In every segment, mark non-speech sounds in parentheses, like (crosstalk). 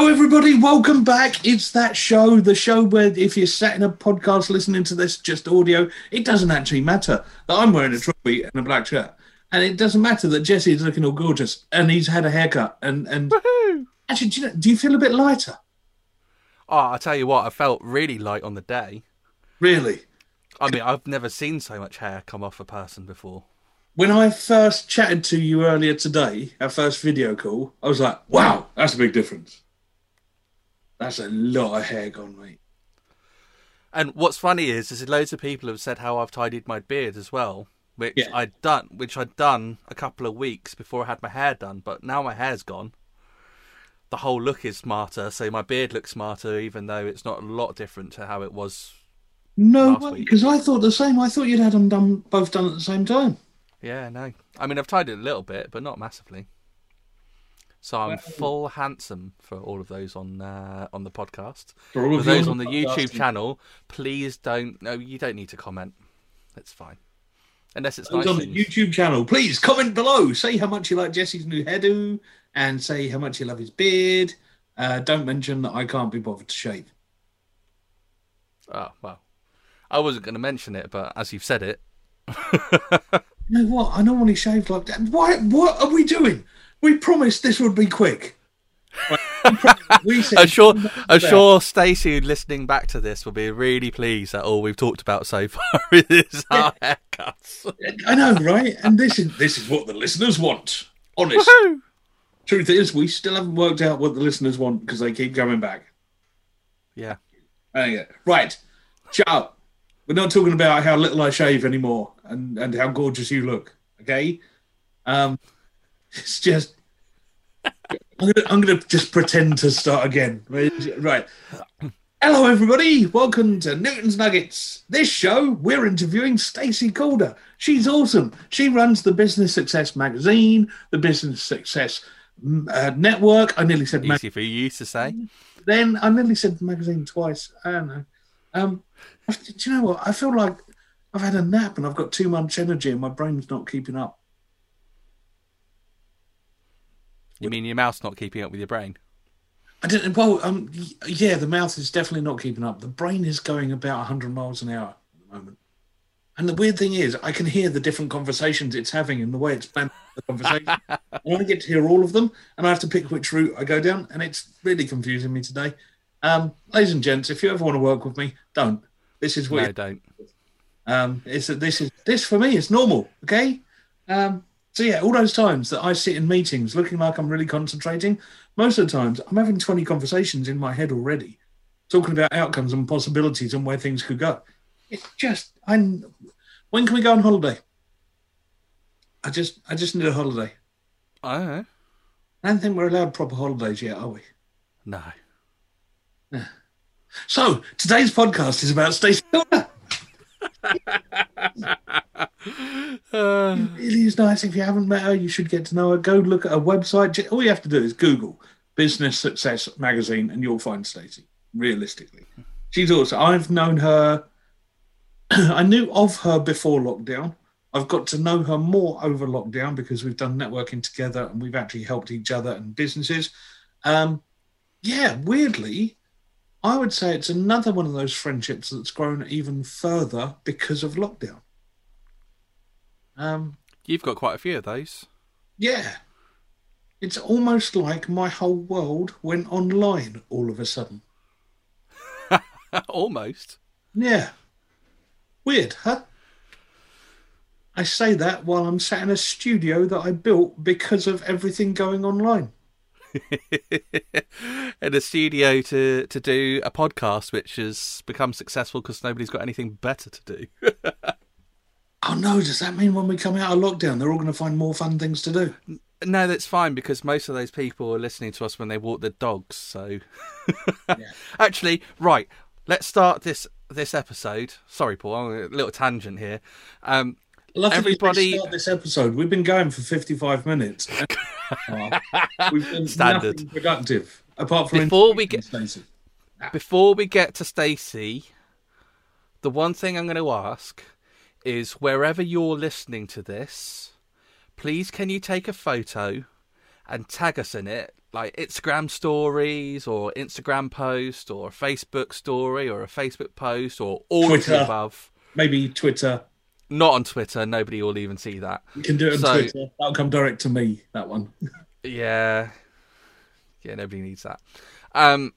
Hello, everybody. Welcome back. It's that show, the show where if you're sat in a podcast listening to this, just audio, it doesn't actually matter that I'm wearing a trophy and a black shirt. And it doesn't matter that Jesse is looking all gorgeous and he's had a haircut. And, and actually, do you, know, do you feel a bit lighter? Ah, oh, I tell you what, I felt really light on the day. Really? I mean, I've never seen so much hair come off a person before. When I first chatted to you earlier today, our first video call, I was like, wow, that's a big difference. That's a lot of hair gone, mate. And what's funny is, is loads of people have said how I've tidied my beard as well, which Yeah. I'd done, which I'd done a couple of weeks before I had my hair done. But now my hair's gone, the whole look is smarter. So my beard looks smarter, even though it's not a lot different to how it was. No way, because I thought the same. I thought you'd had them done both done at the same time. Yeah, no. I mean, I've tidied a little bit, but not massively. So I'm full handsome for all of those on uh, on the podcast. For all For of those on the YouTube channel, please don't. No, you don't need to comment. It's fine, unless it's Those nice on the. YouTube channel, please comment below. Say how much you like Jesse's new hairdo, and say how much you love his beard. Uh, don't mention that I can't be bothered to shave. Oh well, I wasn't going to mention it, but as you've said it, (laughs) You know what? I normally shave like that. Why? What are we doing? We promised this would be quick. We (laughs) I'm sure. I'm sure Stacey, listening back to this, will be really pleased that all we've talked about so far (laughs) is our haircuts. I know, right? And this is this is what the listeners want. Honest. Woohoo! Truth is, we still haven't worked out what the listeners want because they keep coming back. Yeah. Oh, yeah. Right. Up. We're not talking about how little I shave anymore and, and how gorgeous you look. Okay. Um, it's just. I'm gonna, I'm gonna just pretend to start again. Right. Hello, everybody. Welcome to Newton's Nuggets. This show, we're interviewing Stacey Calder. She's awesome. She runs the Business Success magazine, the Business Success mm, uh, network. I nearly said mag- Easy for you to say. then I nearly said magazine twice. I don't know. Um, do you know what? I feel like I've had a nap and I've got too much energy and my brain's not keeping up. You mean your mouth's not keeping up with your brain? I didn't. Well, um, yeah, the mouth is definitely not keeping up. The brain is going about 100 miles an hour at the moment. And the weird thing is, I can hear the different conversations it's having and the way it's planned the conversation. (laughs) and I get to hear all of them, and I have to pick which route I go down, and it's really confusing me today. Um, ladies and gents, if you ever want to work with me, don't. This is what No, don't. Um, it's this is this for me is normal. Okay. Um, so yeah, all those times that I sit in meetings looking like I'm really concentrating, most of the times I'm having 20 conversations in my head already, talking about outcomes and possibilities and where things could go. It's just I'm When can we go on holiday? I just I just need a holiday. I. I don't think we're allowed proper holidays yet, are we? No. So today's podcast is about Stacey. (laughs) Uh, really is nice. If you haven't met her, you should get to know her. Go look at her website. All you have to do is Google Business Success Magazine and you'll find Stacey, realistically. She's also, I've known her, (clears throat) I knew of her before lockdown. I've got to know her more over lockdown because we've done networking together and we've actually helped each other and businesses. Um, yeah, weirdly, I would say it's another one of those friendships that's grown even further because of lockdown. Um, you've got quite a few of those. yeah. It's almost like my whole world went online all of a sudden. (laughs) Almost. Yeah. Weird, huh? I say that while I'm sat in a studio that I built because of everything going online. (laughs) in a studio to to do a podcast, which has become successful because nobody's got anything better to do. (laughs) Oh no, does that mean when we come out of lockdown they're all going to find more fun things to do? no, that's fine because most of those people are listening to us when they walk their dogs. So, (laughs) actually, right, let's start this this episode. Sorry, Paul, I'm a little tangent here. Um, Luckily, Everybody- start this episode. We've been going for 55 minutes. (laughs) We've been Standard. productive apart from Before we introducing Stacey. before we get to Stacey, the one thing I'm going to ask is wherever you're listening to this, please can you take a photo and tag us in it, like Instagram stories or Instagram post or a Facebook story or a Facebook post or all Twitter. of the above. Maybe Twitter. Not on Twitter. Nobody will even see that. You can do it on so, Twitter. That'll come direct to me. That one. (laughs) yeah, yeah. Nobody needs that. Um,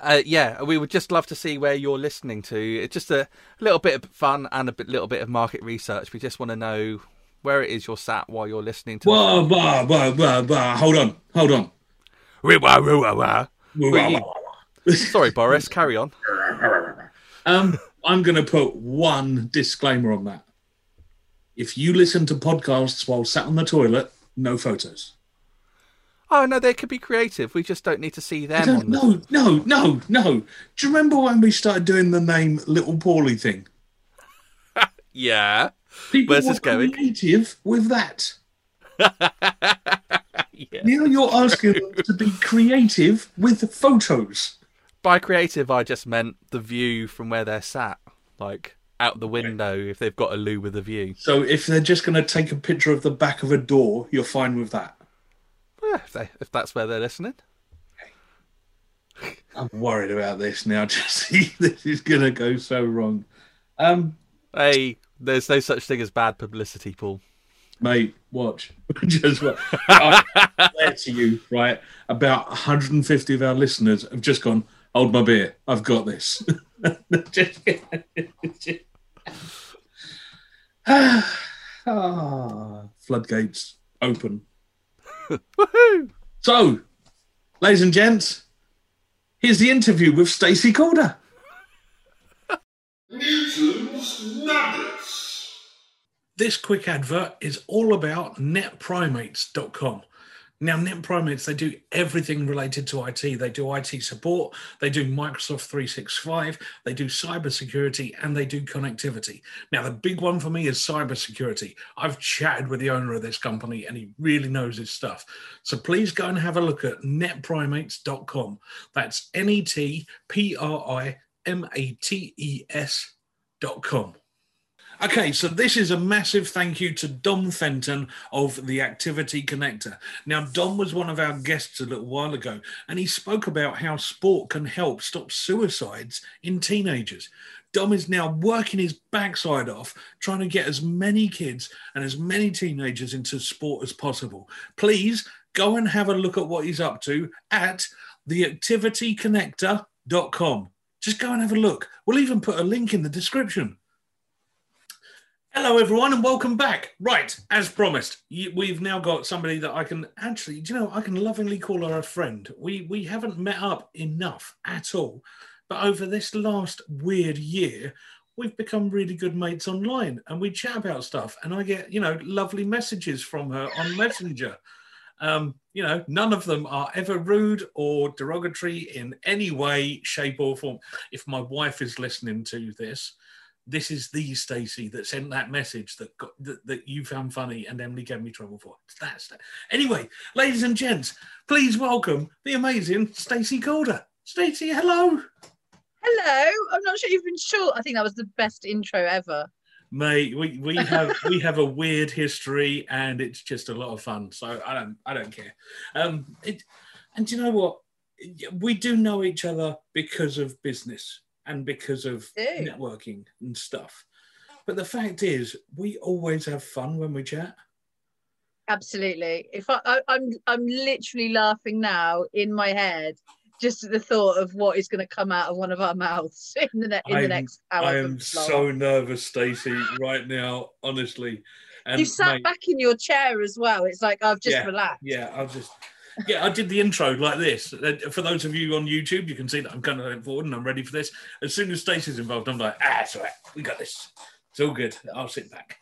uh, yeah, we would just love to see where you're listening to. It's just a little bit of fun and a bit, little bit of market research. We just want to know where it is you're sat while you're listening to. Whoa, whoa, whoa, whoa, whoa. Hold on, hold on. Sorry, Boris. Carry on. (laughs) Um, I'm going to put one disclaimer on that. If you listen to podcasts while sat on the toilet, no photos. Oh no, they could be creative. We just don't need to see them. On no, the... no, no, no. Do you remember when we started doing the name Little Paulie thing? (laughs) yeah. People Where's this going? Creative with that. (laughs) yeah. Now you're asking them to be creative with photos. By creative, I just meant the view from where they're sat, like out the window. If they've got a loo with a view. So if they're just going to take a picture of the back of a door, you're fine with that. Yeah, if, they, if that's where they're listening. I'm worried about this now, (laughs) Jesse. this is going to go so wrong. Um, hey, there's no such thing as bad publicity, Paul. Mate, watch. (laughs) just what I swear to you, right? About 150 of our listeners have just gone, hold my beer. I've got this. (laughs) (sighs) ah, floodgates open. Woohoo! So, ladies and gents, here's the interview with Stacey Calder. Newton's Nuggets. This quick advert is all about netprimates.com. Now, Net Primates, they do everything related to IT. They do IT support, they do Microsoft 365, they do cybersecurity, and they do connectivity. Now, the big one for me is cybersecurity. I've chatted with the owner of this company and he really knows his stuff. So please go and have a look at netprimates.com. That's N E T P R I M A T E S.com. Okay, so this is a massive thank you to Dom Fenton of the Activity Connector. Now, Dom was one of our guests a little while ago, and he spoke about how sport can help stop suicides in teenagers. Dom is now working his backside off trying to get as many kids and as many teenagers into sport as possible. Please go and have a look at what he's up to at theactivityconnector.com. Just go and have a look. We'll even put a link in the description. Hello, everyone, and welcome back. Right, as promised, we've now got somebody that I can actually, you know, I can lovingly call her a friend. We we haven't met up enough at all, but over this last weird year, we've become really good mates online, and we chat about stuff. And I get, you know, lovely messages from her on Messenger. Um, you know, none of them are ever rude or derogatory in any way, shape, or form. If my wife is listening to this, this is the Stacey that sent that message that, got, that that you found funny and Emily gave me trouble for. That's that. Anyway, ladies and gents, please welcome the amazing Stacey Calder. Stacey, hello. Hello. I'm not sure you've been short. I think that was the best intro ever. Mate, we, we have we have a weird history and it's just a lot of fun. So I don't I don't care. Um it and you know what? We do know each other because of business and because of networking and stuff. But the fact is, we always have fun when we chat. Absolutely. If I, I I'm I'm literally laughing now in my head just at the thought of what is going to come out of one of our mouths (laughs) in the, ne- in the next hour. I am so nervous, Stacey, right now, honestly. And you sat mate, back in your chair as well. It's like I've just yeah, relaxed. Yeah, I've just yeah, I did the intro like this. Uh, for those of you on YouTube, you can see that I'm kind of forward and I'm ready for this. As soon as Stacey's involved, I'm like, ah, it's all right. We got this. It's all good. I'll sit back.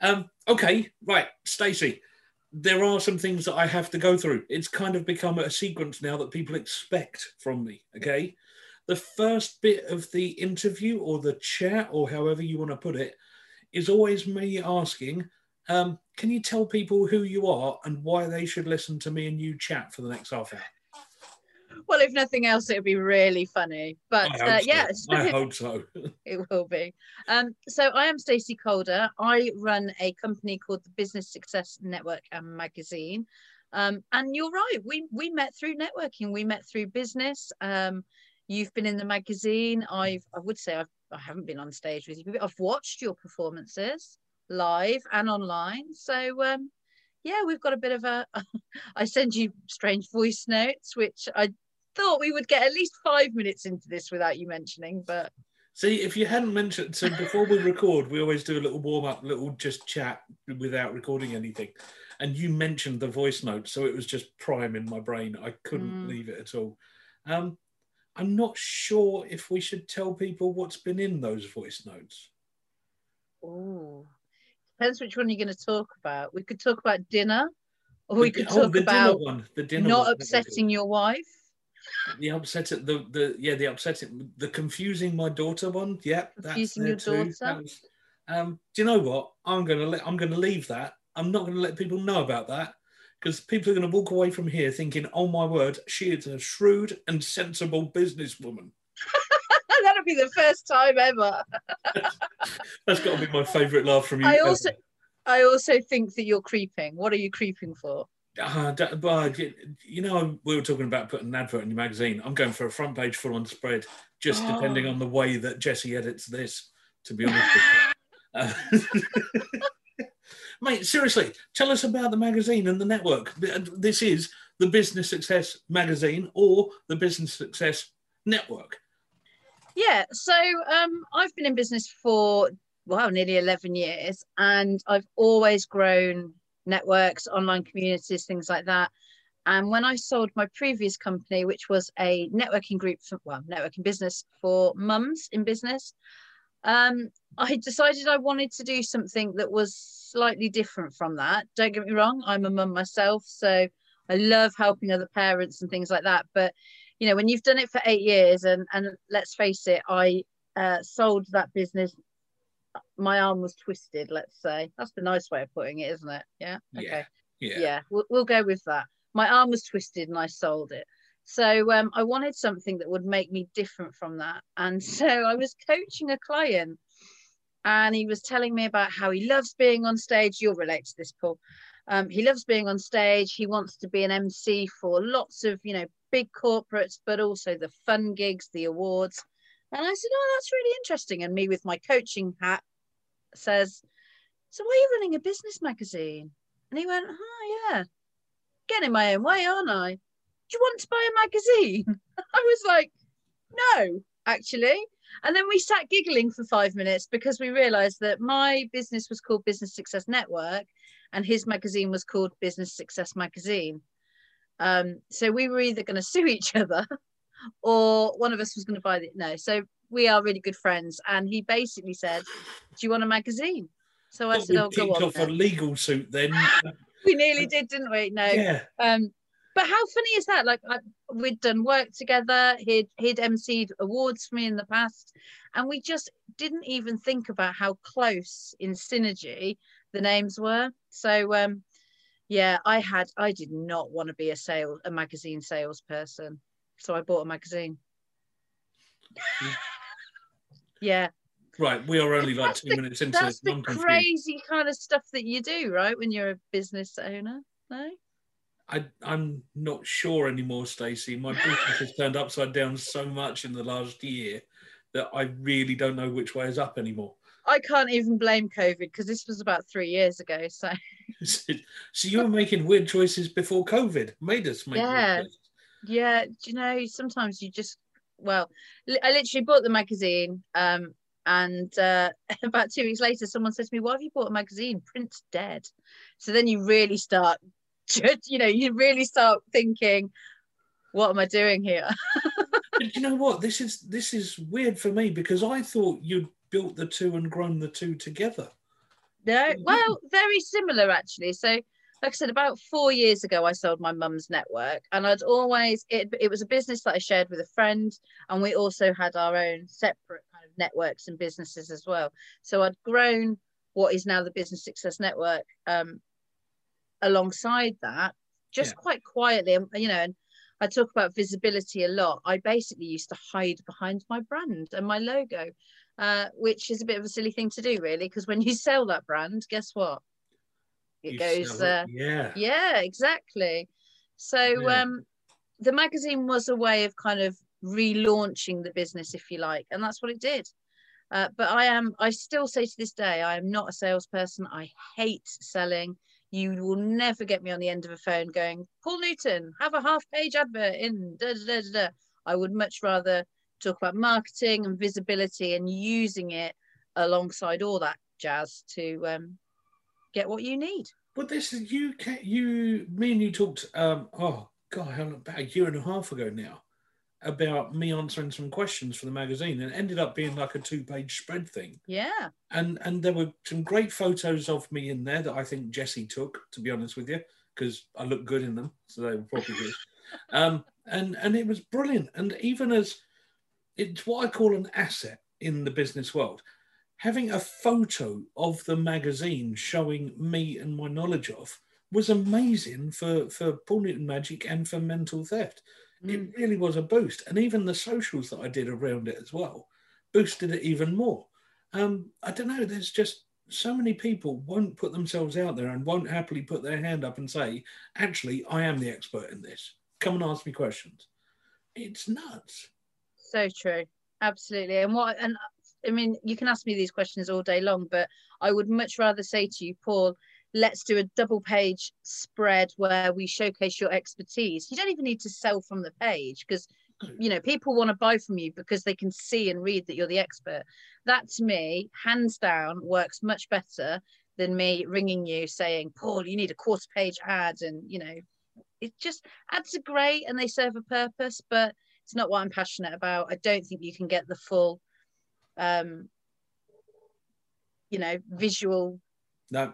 Um, okay, right, Stacey. There are some things that I have to go through. It's kind of become a sequence now that people expect from me. Okay. The first bit of the interview or the chat or however you want to put it is always me asking, um, can you tell people who you are and why they should listen to me and you chat for the next half hour? Well, if nothing else, it would be really funny. But uh, so. yeah, I (laughs) hope so. (laughs) it will be. Um, so I am Stacey Calder. I run a company called the Business Success Network and Magazine. Um, and you're right, we we met through networking, we met through business. Um, you've been in the magazine. I've I would say I've I haven't been on stage with you, but I've watched your performances live and online. So um, yeah, we've got a bit of a. (laughs) I send you strange voice notes, which I thought we would get at least five minutes into this without you mentioning, but. See, if you hadn't mentioned, so before we record, we always do a little warm up, little just chat without recording anything. And you mentioned the voice note, so it was just prime in my brain. I couldn't mm. leave it at all. Um, I'm not sure if we should tell people what's been in those voice notes. Oh, depends which one you're going to talk about. We could talk about dinner, or we could oh, talk about one, the dinner not upsetting your wife. The upsetting, the the yeah, the upsetting, the confusing my daughter one. Yeah, confusing your too. daughter. Was, um, do you know what? I'm gonna let. I'm gonna leave that. I'm not gonna let people know about that because people are going to walk away from here thinking, "Oh my word, she is a shrewd and sensible businesswoman." (laughs) Be the first time ever. (laughs) That's got to be my favourite laugh from you. I also, ever. I also think that you're creeping. What are you creeping for? Uh, but you know, we were talking about putting an advert in your magazine. I'm going for a front page full on spread, just oh. (gasps) depending on the way that Jesse edits this. To be honest with you. Uh, (laughs) (laughs) mate, seriously, tell us about the magazine and the network. This is the Business Success Magazine or the Business Success Network. Yeah, so um, I've been in business for wow, nearly 11 years, and I've always grown networks, online communities, things like that. And when I sold my previous company, which was a networking group for, well, networking business for mums in business, um, I decided I wanted to do something that was slightly different from that. Don't get me wrong, I'm a mum myself, so I love helping other parents and things like that. But you know, when you've done it for eight years, and and let's face it, I uh, sold that business. My arm was twisted. Let's say that's the nice way of putting it, isn't it? Yeah. Okay. Yeah. Yeah. We'll, we'll go with that. My arm was twisted, and I sold it. So um, I wanted something that would make me different from that. And (laughs) so I was coaching a client and he was telling me about how he loves being on stage. You'll relate to this, Paul. Um, he loves being on stage. He wants to be an MC for lots of, you know, big corporates, but also the fun gigs, the awards. And I said, Oh, that's really interesting. And me with my coaching hat says, So why are you running a business magazine? And he went, Oh, yeah, getting my own way, aren't I? Do you want to buy a magazine? (laughs) I was like, No, actually. And then we sat giggling for five minutes because we realized that my business was called Business Success Network and his magazine was called Business Success Magazine. Um, so we were either going (laughs) to sue each other or one of us was going to buy it. No, so we are really good friends. And he basically said, Do you want a magazine? So I said, Oh, go on. off then. a legal suit then. (laughs) we nearly did, didn't we? No. Yeah. Um, but how funny is that? Like I, we'd done work together. He'd he'd emceed awards for me in the past, and we just didn't even think about how close in synergy the names were. So um, yeah, I had I did not want to be a sale a magazine salesperson, so I bought a magazine. (laughs) yeah. Right, we are only like two the, minutes into. That's the crazy kind of stuff that you do, right? When you're a business owner, no? I, I'm not sure anymore, Stacey. My business has turned upside down so much in the last year that I really don't know which way is up anymore. I can't even blame COVID because this was about three years ago. So, (laughs) (laughs) so you were making weird choices before COVID made us make. Yeah, yeah. Do you know? Sometimes you just well, I literally bought the magazine, um, and uh, (laughs) about two weeks later, someone said to me, "Why have you bought a magazine? Print's dead." So then you really start you know, you really start thinking, what am I doing here? but you know what? This is this is weird for me because I thought you'd built the two and grown the two together. No, well, very similar actually. So, like I said, about four years ago, I sold my mum's network, and I'd always it, it was a business that I shared with a friend, and we also had our own separate kind of networks and businesses as well. So I'd grown what is now the Business Success Network um, alongside that, just yeah. quite quietly, you know, and I talk about visibility a lot. I basically used to hide behind my brand and my logo, uh, which is a bit of a silly thing to do, really, because when you (laughs) sell that brand, guess what? it You goes it. uh, yeah. yeah exactly so Yeah. um the magazine was a way of kind of relaunching the business if you like and that's what it did uh, but i am i still say to this day i am not a salesperson i hate selling you will never get me on the end of a phone going paul newton have a half page advert in da, da, da. i would much rather talk about marketing and visibility and using it alongside all that jazz to um, get what you need But this is you. You, me, and you talked. Um, oh God, about a year and a half ago now, about me answering some questions for the magazine, and it ended up being like a two-page spread thing. yeah And and there were some great photos of me in there that I think Jesse took. To be honest with you, because I look good in them, so they were probably good. (laughs) um, and and it was brilliant. And even as it's what I call an asset in the business world. Having a photo of the magazine showing me and my knowledge of was amazing for for Paul Newton Magic and for mental theft. Mm. It really was a boost, and even the socials that I did around it as well boosted it even more. Um, I don't know. There's just so many people won't put themselves out there and won't happily put their hand up and say, "Actually, I am the expert in this. Come and ask me questions." It's nuts. So true. Absolutely. And what and I mean, you can ask me these questions all day long, but I would much rather say to you, Paul, let's do a double page spread where we showcase your expertise. You don't even need to sell from the page because (clears throat) you know people want to buy from you because they can see and read that you're the expert. That to me, hands down, works much better than me ringing you saying, Paul, you need a quarter page ad and you know it just ads are great and they serve a purpose, but it's not what I'm passionate about. I don't think you can get the full, um, you know, visual. No,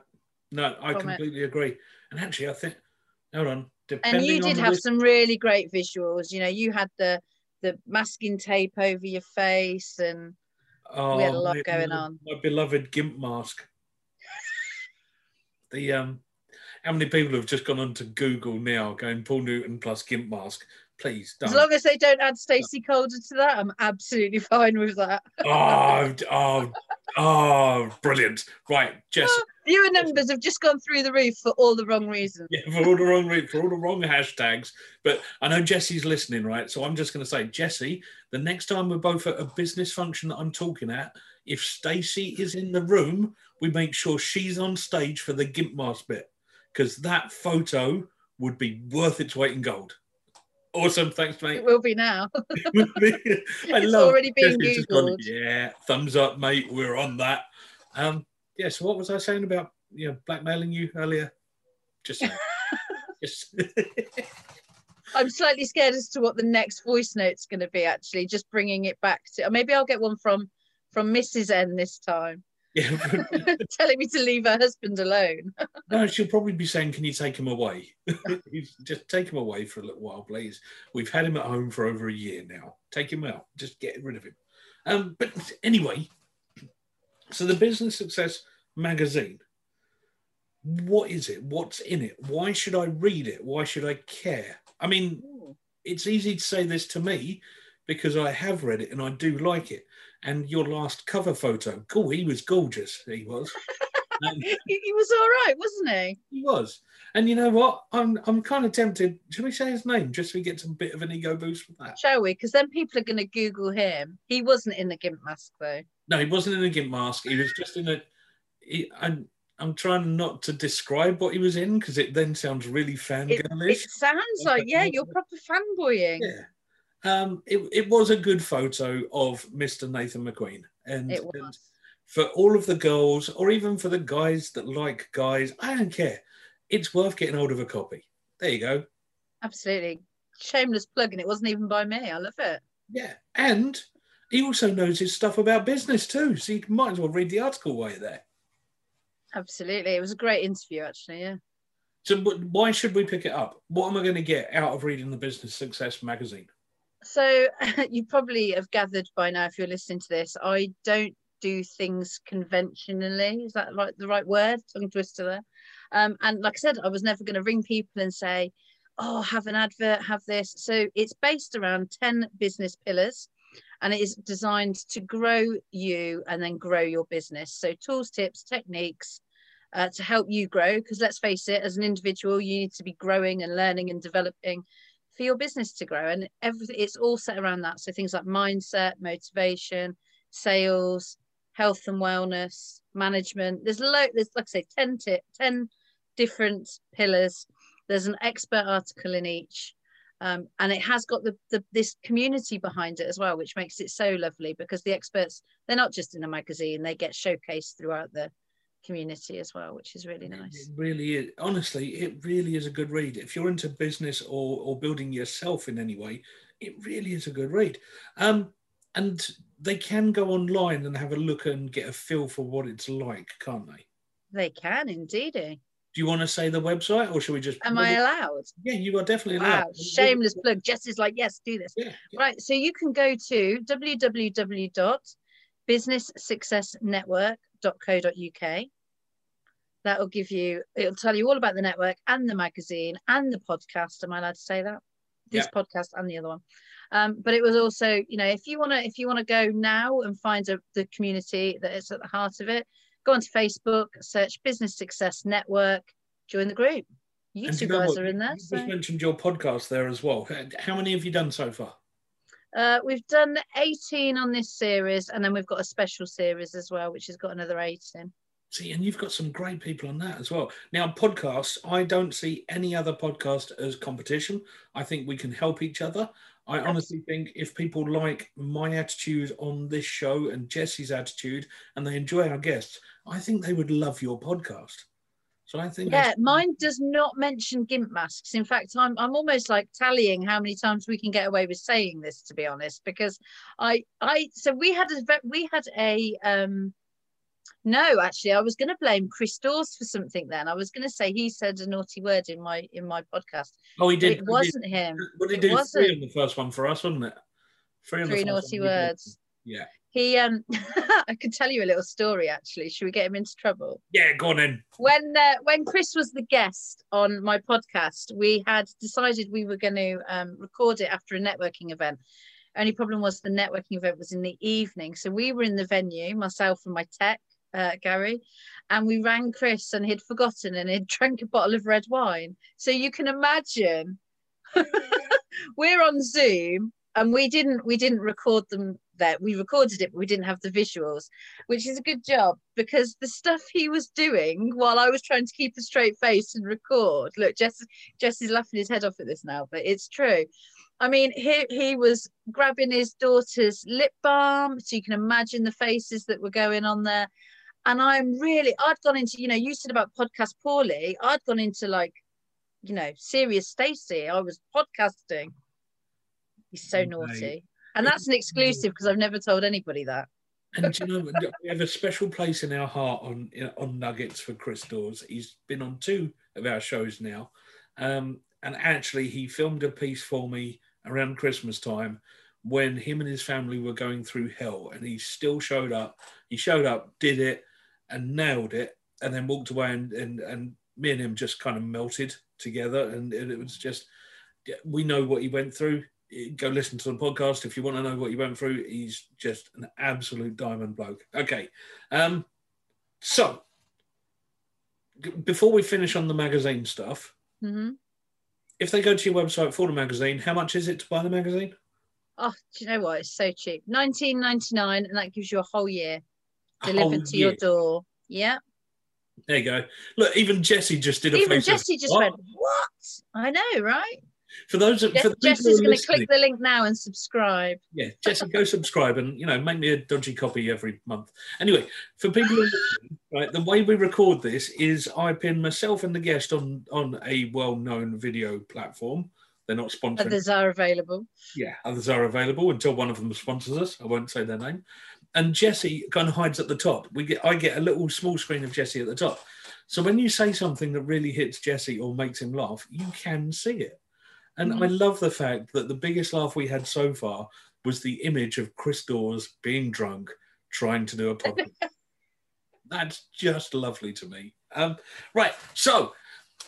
no, I From it. completely agree. And actually, I think, hold on, And you did have the- some really great visuals. You know, you had the the masking tape over your face, and oh, we had a lot my- going on. My beloved gimp mask. (laughs) the um, how many people have just gone onto Google now, going Paul Newton plus gimp mask? Please don't. as long as they don't add Stacey Calder to that, I'm absolutely (laughs) fine with that. oh, oh, oh, brilliant! Right, Jess. (laughs) Viewer numbers have just gone through the roof for all the wrong reasons. Yeah, for all the wrong re- for all the wrong hashtags. But I know Jesse's listening, right? So I'm just going to say, Jesse, the next time we're both at a business function that I'm talking at, if Stacey is in the room, we make sure she's on stage for the gimp mask bit because that photo would be worth its weight in gold. Awesome, thanks, mate. It will be now. (laughs) (laughs) I It's love already Jesse's just gone, yeah, thumbs up, mate. We're on that. Um, yeah. So what was I saying about you know blackmailing you earlier? Just. (laughs) Just I'm slightly scared as to what the next voice note's going to be. Actually, just bringing it back to maybe I'll get one from from Mrs. N this time, yeah. (laughs) (laughs) telling me to leave her husband alone. no, she'll probably be saying, "Can you take him away? (laughs) Just take him away for a little while, please. We've had him at home for over a year now. Take him out. Just get rid of him." Um, but anyway, so the Business Success magazine. What is it? What's in it? Why should I read it? Why should I care? I mean, it's easy to say this to me because I have read it and I do like it. And your last cover photo, cool, he was gorgeous. He was. (laughs) Um, he, he was all right, wasn't he? he was. And you know what? I'm I'm kind of tempted. Shall we say his name just so we get some bit of an ego boost with that? Shall we? Because then people are going to Google him. He wasn't in the gimp mask though. No, he wasn't in a gimp mask. He was just in a. He, I'm I'm trying not to describe what he was in because it then sounds really It, fangirlish. it sounds like yeah, you're proper fanboying. Yeah. Um, it, it was a good photo of Mr. Nathan McQueen. And, and for all of the girls, or even for the guys that like guys, I don't care. It's worth getting hold of a copy. There you go. Absolutely. Shameless plug, and it wasn't even by me. I love it. Yeah. And he also knows his stuff about business too. So you might as well read the article while you're there. Absolutely. It was a great interview, actually. Yeah. So but why should we pick it up? What am I going to get out of reading the Business Success magazine? So (laughs) you probably have gathered by now, if you're listening to this, I don't do things conventionally. Is that right? The right word? Tongue twister there. Um, and like I said, I was never going to ring people and say, "Oh, have an advert, have this." So it's based around ten business pillars, and it is designed to grow you and then grow your business. So tools, tips, techniques, uh, to help you grow. Because let's face it, as an individual, you need to be growing and learning and developing for your business to grow. And everything it's all set around that. So things like mindset, motivation, sales, health and wellness, management. There's a lot, there's like I say, 10, t- 10 different pillars. There's an expert article in each. Um, and it has got the, the this community behind it as well, which makes it so lovely because the experts they're not just in a magazine; they get showcased throughout the community as well, which is really nice. It really is. Honestly, it really is a good read. If you're into business or or building yourself in any way, it really is a good read. Um, and they can go online and have a look and get a feel for what it's like, can't they? They can indeed. Do you want to say the website or should we just? Am I allowed? Yeah, you are definitely allowed. Wow, shameless plug. Jess is like, yes, do this. Yeah, yeah. Right. So you can go to www.businesssuccessnetwork.co.uk. That will give you, it'll tell you all about the network and the magazine and the podcast. Am I allowed to say that? This yeah. podcast and the other one. Um, but it was also, you know, if you want to, if you want to go now and find a, the community that is at the heart of it, go onto Facebook, search Business Success Network, join the group. You and two you know guys what? are in there. You so. just mentioned your podcast there as well. How many have you done so far? Uh, we've done 18 on this series, and then we've got a special series as well, which has got another 18. See, and you've got some great people on that as well. Now, podcasts, I don't see any other podcast as competition. I think we can help each other. I honestly think if people like my attitude on this show and Jesse's attitude and they enjoy our guests, I think they would love your podcast. So I think Yeah, mine does not mention GIMP masks. In fact, I'm I'm almost like tallying how many times we can get away with saying this to be honest because I I so we had a we had a um no, actually, I was going to blame Chris Dawes for something. Then I was going to say he said a naughty word in my in my podcast. Oh, he did. It wasn't him. What did he do? Wasn't. Three on the first one for us, wasn't it? Three, Three naughty words. Yeah. He um, (laughs) I could tell you a little story actually. Should we get him into trouble? Yeah, go on in. When uh, when Chris was the guest on my podcast, we had decided we were going to um, record it after a networking event. Only problem was the networking event was in the evening, so we were in the venue, myself and my tech, uh, Gary, and we rang Chris and he'd forgotten and he'd (laughs) drank a bottle of red wine. So you can imagine (laughs) we're on Zoom and we didn't we didn't record them there. We recorded it, but we didn't have the visuals, which is a good job because the stuff he was doing while I was trying to keep a straight face and record. Look, Jess Jess is laughing his head off at this now, but it's true. I mean, he he was grabbing his daughter's lip balm, so you can imagine the faces that were going on there and I'm really I'd gone into you know you said about podcast poorly I'd gone into like you know serious Stacey I was podcasting he's so okay. naughty. And that's an exclusive because I've never told anybody that. And you know we have a special place in our heart on on Nuggets for Chris Dawes. He's been on two of our shows now. Um, and actually he filmed a piece for me around Christmas time when him and his family were going through hell and he still showed up. He showed up did it and nailed it, and then walked away, and and, and me and him just kind of melted together, and it was just we know what he went through. Go listen to the podcast if you want to know what he went through. He's just an absolute diamond bloke. Okay, um, so before we finish on the magazine stuff, mm-hmm. if they go to your website for the magazine, how much is it to buy the magazine? Oh, do you know what? It's so cheap. Nineteen ninety nine, and that gives you a whole year delivered to year. your door. Yeah. There you go. Look, even Jesse just did a even Jesse of, just what? went, "What?" I know, right? For those, Jess, for the Jesse's going to click the link now and subscribe. Yeah, Jesse, go subscribe and you know make me a dodgy copy every month. Anyway, for people right, the way we record this is I pin myself and the guest on on a well-known video platform. They're not sponsored. Others are available. Yeah, others are available until one of them sponsors us. I won't say their name and Jesse kind of hides at the top. We get I get a little small screen of Jesse at the top. So when you say something that really hits Jesse or makes him laugh, you can see it. And mm-hmm. I love the fact that the biggest laugh we had so far was the image of Chris Dawes being drunk trying to do a podcast. (laughs) That's just lovely to me. Um, right, so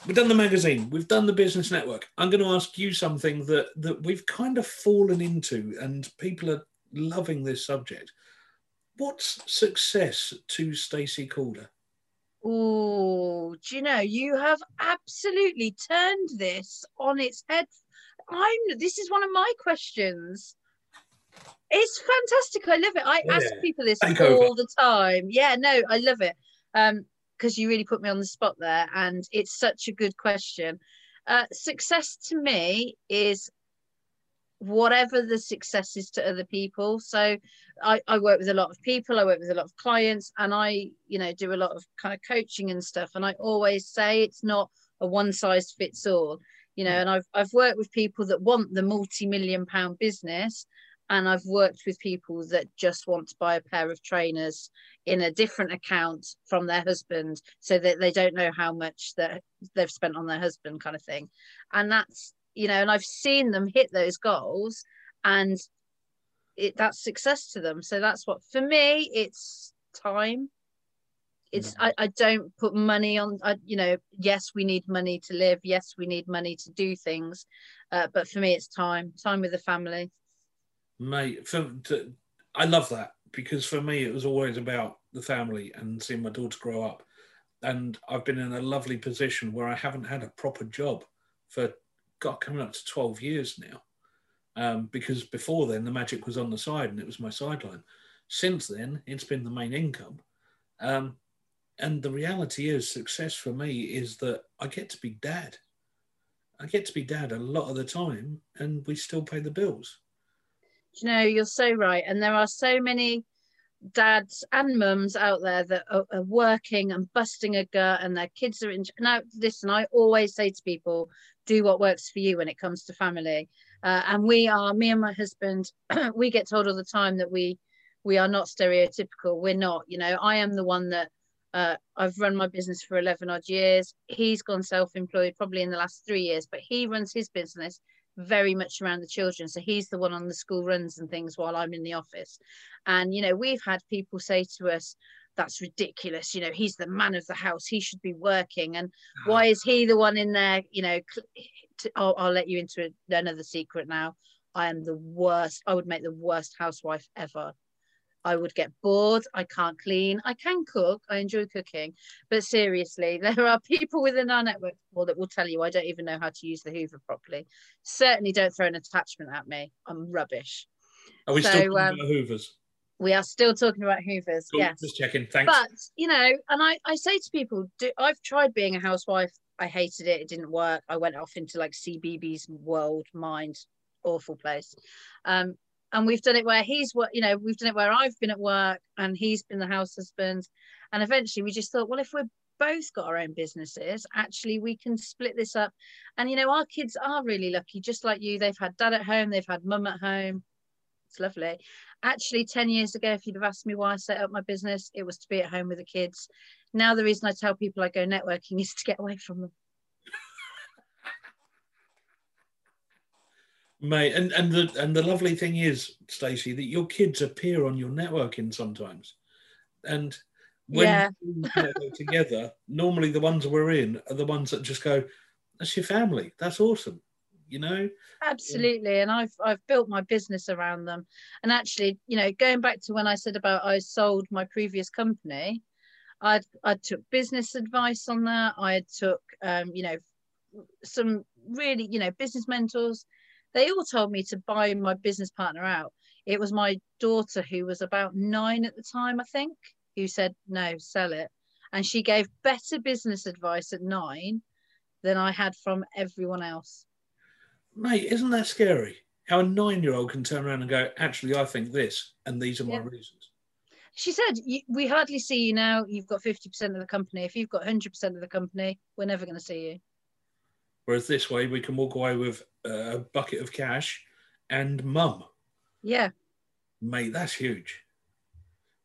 we've done the magazine, we've done the business network. I'm going to ask you something that that we've kind of fallen into, and people are loving this subject. What's success to Stacey Calder? Oh, do you know, you have absolutely turned this on its head. I'm this is one of my questions. It's fantastic. I love it. I Yeah. ask people this all over. the time. Yeah, no, I love it. Um, because you really put me on the spot there, and it's such a good question. Uh, success to me is whatever the success is to other people. So I, I work with a lot of people, I work with a lot of clients, and I, you know, do a lot of kind of coaching and stuff. And I always say it's not a one size fits all, you know, mm. and I've I've worked with people that want the multi-million pound business. And I've worked with people that just want to buy a pair of trainers in a different account from their husband so that they don't know how much that they've spent on their husband kind of thing. And that's you know, and I've seen them hit those goals and it that's success to them. So that's what for me it's time. It's I, I don't put money on I, you know, yes, we need money to live, yes, we need money to do things. Uh, but for me it's time, time with the family. mate. For, to, I love that because for me it was always about the family and seeing my daughter grow up. And I've been in a lovely position where I haven't had a proper job for God coming up to twelve years now. Um, because before then the magic was on the side and it was my sideline. Since then it's been the main income. Um, and the reality is success for me is that I get to be dad. I get to be dad a lot of the time and we still pay the bills. You know, you're so right. And there are so many dads and mums out there that are, are working and busting a gut and their kids are in now listen i always say to people do what works for you when it comes to family uh, and we are me and my husband (clears throat) we get told all the time that we we are not stereotypical we're not you know i am the one that uh, I've run my business for 11 odd years. He's gone self employed probably in the last three years, but he runs his business very much around the children. So he's the one on the school runs and things while I'm in the office. And, you know, we've had people say to us, that's ridiculous. You know, he's the man of the house. He should be working. And why is he the one in there? You know, to, I'll, I'll let you into another secret now. I am the worst. I would make the worst housewife ever. I would get bored. I can't clean. I can cook. I enjoy cooking. But seriously, (laughs) there are people within our network well, that will tell you I don't even know how to use the Hoover properly. Certainly don't throw an attachment at me. I'm rubbish. Are we So, still talking um, about Hoovers? We are still talking about Hoovers. Cool, Yes. Just checking. Thanks. But, you know, and I, I say to people, do, I've tried being a housewife. I hated it. It didn't work. I went off into like CBB's world, mind, awful place. Um, and we've done it where he's what you know we've done it where i've been at work and he's been the house husband and eventually we just thought well if we're both got our own businesses actually we can split this up and you know our kids are really lucky just like you they've had dad at home they've had mum at home it's lovely actually 10 years ago if you'd have asked me why i set up my business it was to be at home with the kids now the reason i tell people i go networking (laughs) is to get away from them Mate, and, and the and the lovely thing is, Stacey, that your kids appear on your networking sometimes. And when Yeah. together, normally the ones we're in are the ones that just go, That's your family. That's awesome. You know? absolutely and i've i've built my business around them. And actually you know going back to when i said about i sold my previous company i i took business advice on that. I took um you know some really you know business mentors. They all told me to buy my business partner out. It was my daughter who was about nine at the time i think who said no sell it. And she gave better business advice at nine than i had from everyone else Mate, isn't that scary? How a nine year old can turn around and go, Actually, I think this, and these are my Yeah. reasons. She said, "We hardly see you now. You've got fifty percent of the company. If you've got hundred percent of the company, we're never going to see you." Whereas this way, we can walk away with a bucket of cash and mum. Yeah, Mate, that's huge.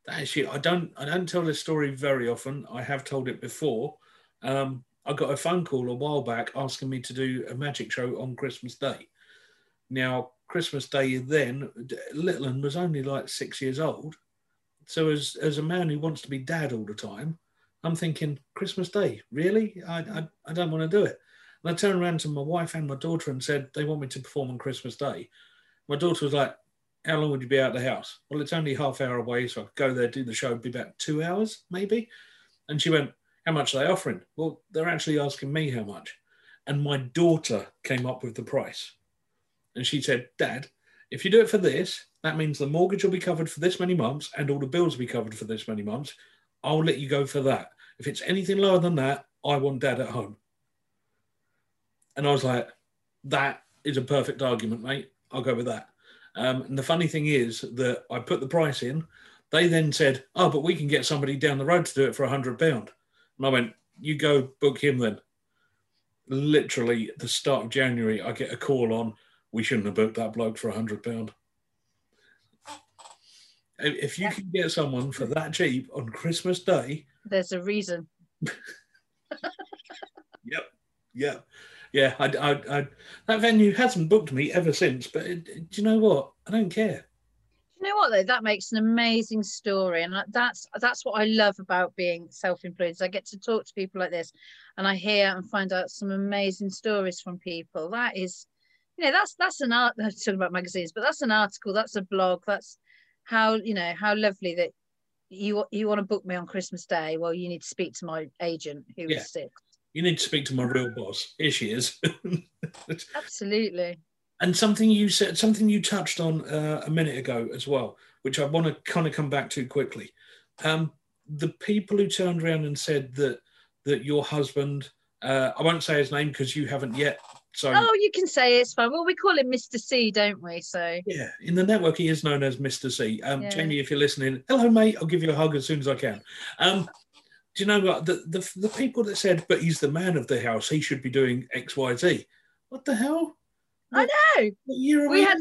That is huge. I don't I don't tell this story very often. I have told it before. Um, I got a phone call a while back asking me to do a magic show on Christmas Day. Now, Christmas Day then, Littleton was only like six years old. So as as a man who wants to be dad all the time, I'm thinking, Christmas Day, really? I, I, I don't want to do it. And I turned around to my wife and my daughter and said, they want me to perform on Christmas Day. My daughter was like, how long would you be out of the house? Well, it's only half hour away, so I could go there, do the show, be about two hours, maybe. And she went, how much are they offering? Well, they're actually asking me how much. And my daughter came up with the price. And she said, Dad, if you do it for this, that means the mortgage will be covered for this many months and all the bills will be covered for this many months. I'll let you go for that. If it's anything lower than that, I want dad at home. And I was like, that is a perfect argument, mate. I'll go with that. Um, and the funny thing is that I put the price in. They then said, oh, but we can get somebody down the road to do it for a hundred pound. And I went, you go book him then. Literally, the start of January, I get a call on, we shouldn't have booked that bloke for a hundred pound. If you can get someone for that cheap on Christmas Day, there's a reason. (laughs) yep, yep, yeah. I, I, I, that venue hasn't booked me ever since. But it, do you know what? I don't care. You know what though? That makes an amazing story, and uh, that's that's what I love about being self-employed. Is I get to talk to people like this, and I hear and find out some amazing stories from people. That is, you know, that's that's an art. (laughs) I'm talking about magazines, but that's an article. That's a blog. That's how you know how lovely that you you want to book me on Christmas Day. Well, you need to speak to my agent who yeah. is sick. You need to speak to my real boss. Here she is. (laughs) Absolutely. And something you said, something you touched on uh, a minute ago as well, which I want to kind of come back to quickly. Um, the people who turned around and said that that your husband, uh, I won't say his name because you haven't yet so Oh, you can say it's fine. Well, we call him Mr. C, don't we? So yeah, in the network he is known as Mr. C. Um, yeah. Jamie, if you're listening, hello mate, I'll give you a hug as soon as I can. Um, do you know what the, the the people that said, but he's the man of the house, he should be doing X, Y, Z. What the hell? I know. we had.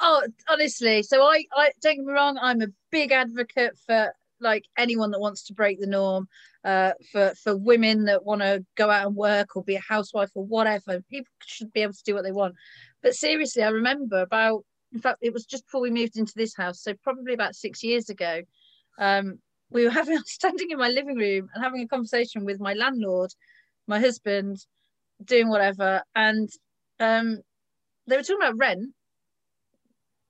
Oh, honestly, so I, I don't get me wrong. I'm a big advocate for like anyone that wants to break the norm uh, for for women that want to go out and work or be a housewife or whatever. People should be able to do what they want. But seriously, I remember about in fact it was just before we moved into this house, so probably about six years ago. Um, we were (laughs) having standing in my living room and having a conversation with my landlord, my husband, doing whatever, and um, they were talking about rent.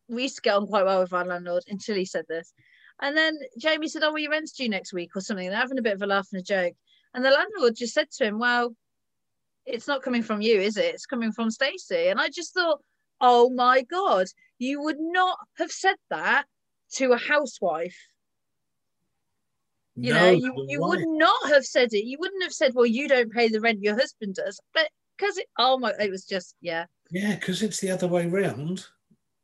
We used to get on quite well with our landlord until he said this. And then Jamie said, Oh, well, your rent's due next week or something. They're having a bit of a laugh and a joke. And the landlord just said to him, Well, it's not coming from you, is it? It's coming from Stacey. And I just thought, Oh my God, you would not have said that to a housewife. You no, know, you, you would not have said it. You wouldn't have said, Well, you don't pay the rent, your husband does. But because it, oh my, it was just, yeah. Yeah, because it's the other way round.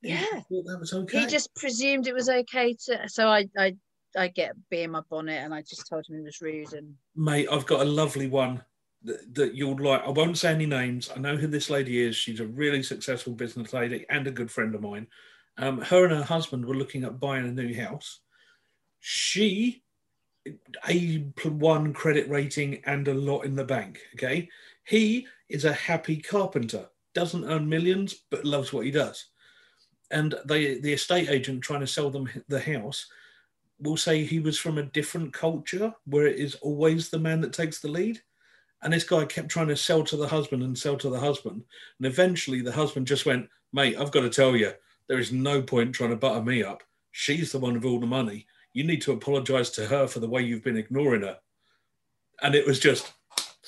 Yeah that was okay. he just presumed it was okay to so i i i get being my bonnet and i just told him he was rude and mate i've got a lovely one that, that you'll like. I won't say any names. I know who this lady is. She's a really successful business lady and a good friend of mine. Um, her and her husband were looking at buying a new house. She a one credit rating and a lot in the bank okay he is a happy carpenter doesn't earn millions but loves what he does. And they the estate agent trying to sell them the house will say he was from a different culture where it is always the man that takes the lead. And this guy kept trying to sell to the husband and sell to the husband. And eventually the husband just went mate i've got to tell you there is no point trying to butter me up. She's the one with all the money. You need to apologize to her for the way you've been ignoring her. And it was just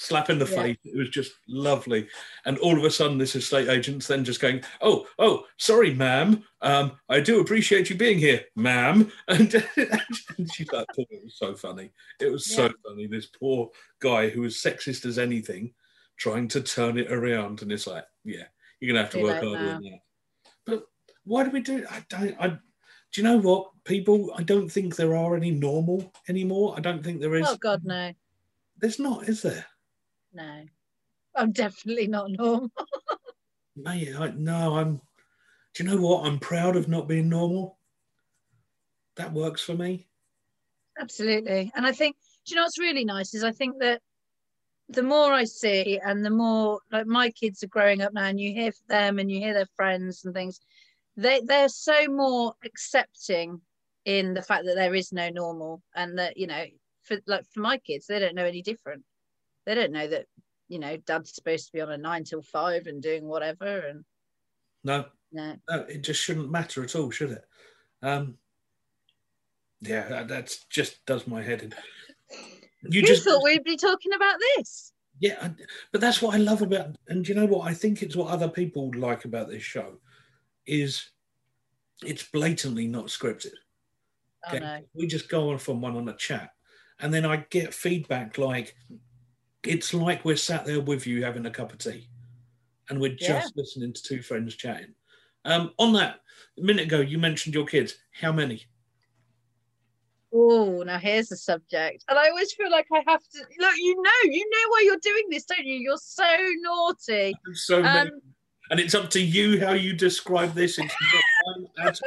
slap in the yeah. face. It was just lovely. And all of a sudden, this estate agent's then just going, "Oh, oh, sorry, ma'am. Um, I do appreciate you being here, ma'am." (laughs) And, and (laughs) she's like, "It was so funny. It was yeah. so funny." This poor guy who was sexist as anything, trying to turn it around, and it's like, "Yeah, you're gonna have to work harder than that." But why do we do? It? I don't. I do you know what people? I don't think there are any normal anymore. I don't think there is. Oh God, no. There's not, is there? No, I'm definitely not normal. (laughs) Mate, I, no, I'm. Do you know what? I'm proud of not being normal. That works for me. Absolutely, and I think do you know what's really nice is I think that the more I see and the more like my kids are growing up now, and you hear them and you hear their friends and things, they they're so more accepting in the fact that there is no normal and that you know for like for my kids they don't know any different they don't know that you know dad's supposed to be on a nine till five and doing whatever and no no, no it just shouldn't matter at all should it um yeah that that's just does my head in You Who just thought we'd be talking about this? Yeah, but that's what I love about, and you know what I think it's what other people like about this show is it's blatantly not scripted. Oh no. We just go on from one on a chat, and then I get feedback like it's like we're sat there with you having a cup of tea, and we're just Yeah. listening to two friends chatting. Um, on that, a minute ago, you mentioned your kids. How many? Oh, now here's the subject. And I always feel like I have to look, you know, you know why you're doing this, don't you? You're so naughty. So. Um, And it's up to you how you describe this. It's not (laughs)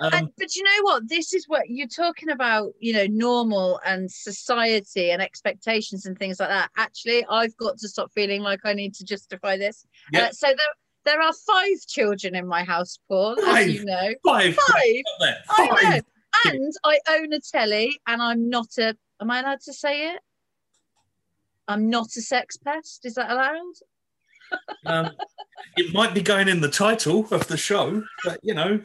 Um, but you know what? This is what you're talking about, you know, normal and society and expectations and things like that. Actually, I've got to stop feeling like I need to justify this. Yeah. Uh, so there, there are five children in my house, Paul, Five? as you know. Five. Five. There. I know. Five. And I own a telly, and I'm not a. Am I allowed to say it? I'm not a sex pest. Is that allowed? Um, it might be going in the title of the show, but you know,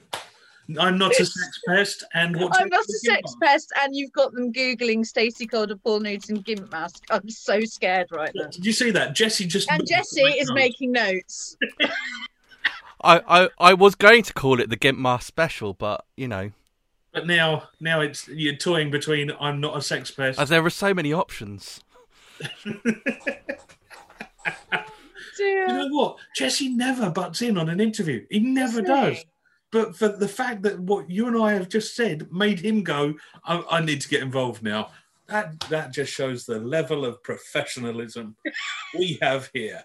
I'm not a sex pest, and what I'm not a sex pest, and you've got them googling Stacey Calder, Paul Newton gimp mask. I'm so scared right now. Did you see that? Jesse just And Jesse is making notes. I, I, I was going to call it the Gimp Mask special, but you know, But now, now it's you're toying between I'm not a sex pest. as there are so many options. (laughs) You know what? Jesse never butts in on an interview. He never does. But for the fact that what you and I have just said made him go, I, I need to get involved now. That that just shows the level of professionalism we have here.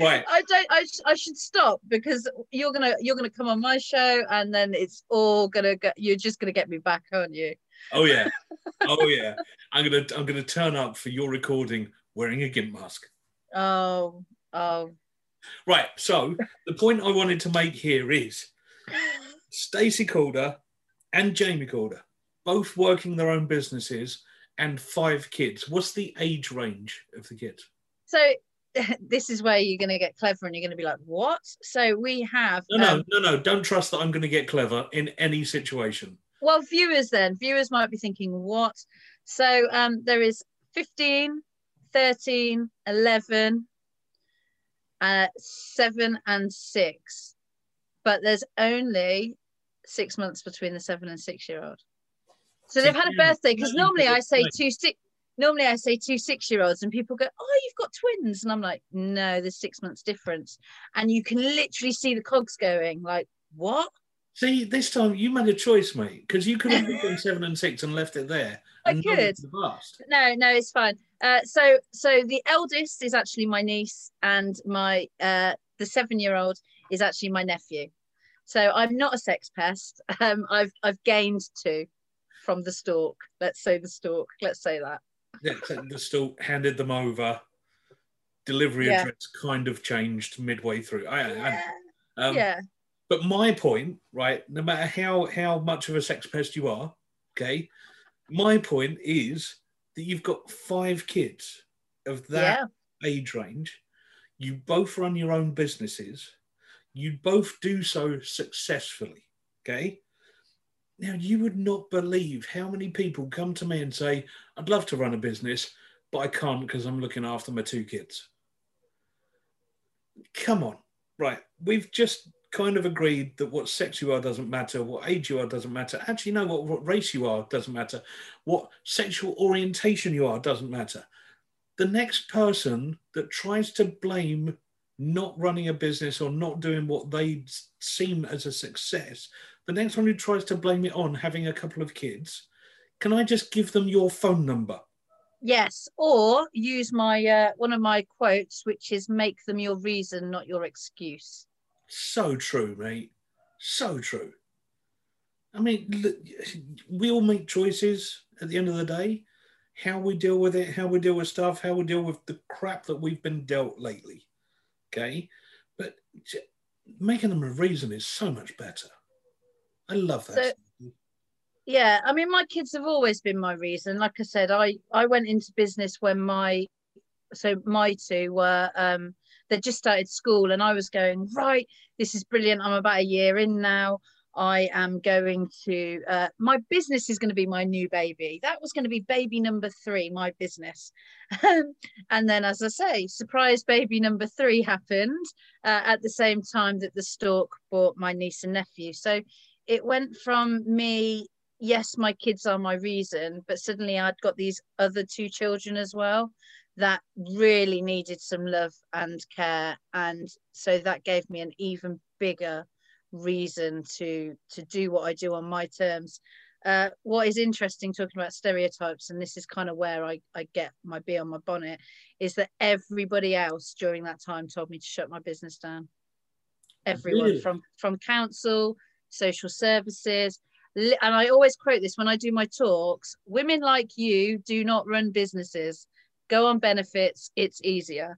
Right. I don't. I, sh- I should stop because you're gonna you're gonna come on my show, and then it's all gonna go. You're just gonna get me back, aren't you? Oh yeah. (laughs) Oh yeah. I'm gonna I'm gonna turn up for your recording wearing a gimp mask. Oh, oh. Right. So the point I wanted to make here is Stacey Calder and Jamie Calder, both working their own businesses and five kids. What's the age range of the kids? So (laughs) this is where you're gonna get clever, and you're gonna be like, "What?" So we have. No, no, um, no, no. Don't trust that I'm going to get clever in any situation. well, viewers then viewers might be thinking, "What?" So um, there is 15, 13, 11, uh, seven, and six, but there's only six months between the seven and six year old. So they've had a birthday because normally I say two six. Normally I say two six year olds and people go, Oh, you've got twins. And I'm like, No, there's six months difference. And you can literally see the cogs going, like, what? See, this time you made a choice, mate, because you could have them seven and six and left it there. I could. with The past. No, no, it's fine. Uh, so so the eldest is actually my niece and my uh the seven year old is actually my nephew. So I'm not a sex pest. (laughs) Um I've I've gained two from the stork. Let's say the stork. Let's say that. Yeah, the still handed them over. Delivery Yeah. address kind of changed midway through. I, I, I um, yeah. But my point, right, no matter how how much of a sex pest you are, okay, my point is that you've got five kids of that Yeah. age range. You both run your own businesses. You both do so successfully. Okay. Now you would not believe how many people come to me and say, I'd love to run a business, but I can't because I'm looking after my two kids. Come on. Right. We've just kind of agreed that what sex you are doesn't matter, what age you are doesn't matter. Actually, no, what, what race you are doesn't matter, what sexual orientation you are doesn't matter. The next person that tries to blame not running a business or not doing what they seem as a success, the next one who tries to blame it on having a couple of kids, can I just give them your phone number? Yes. Or use my uh one of my quotes, which is make them your reason, not your excuse. So true, mate. So true. I mean, look, we all make choices at the end of the day. How we deal with it, how we deal with stuff, how we deal with the crap that we've been dealt lately. Okay. But making them a reason is so much better. I love that. So- Yeah, I mean, my kids have always been my reason. Like I said, I I went into business when my so my two were um they just started school, and I was going right. This is brilliant. I'm about a year in now. I am going to, uh, my business is going to be my new baby. That was going to be baby number three, my business. (laughs) and then, as I say, surprise baby number three happened uh, at the same time that the stork bought my niece and nephew. So it went from me, yes, my kids are my reason, but suddenly I'd got these other two children as well that really needed some love and care. And so that gave me an even bigger reason to to do what I do on my terms. Uh, what is interesting talking about stereotypes, and this is kind of where I, I get my bee on my bonnet, is that everybody else during that time told me to shut my business down. Everyone really? from from council, social services, and I always quote this when I do my talks: "Women like you do not run businesses. Go on benefits; it's easier."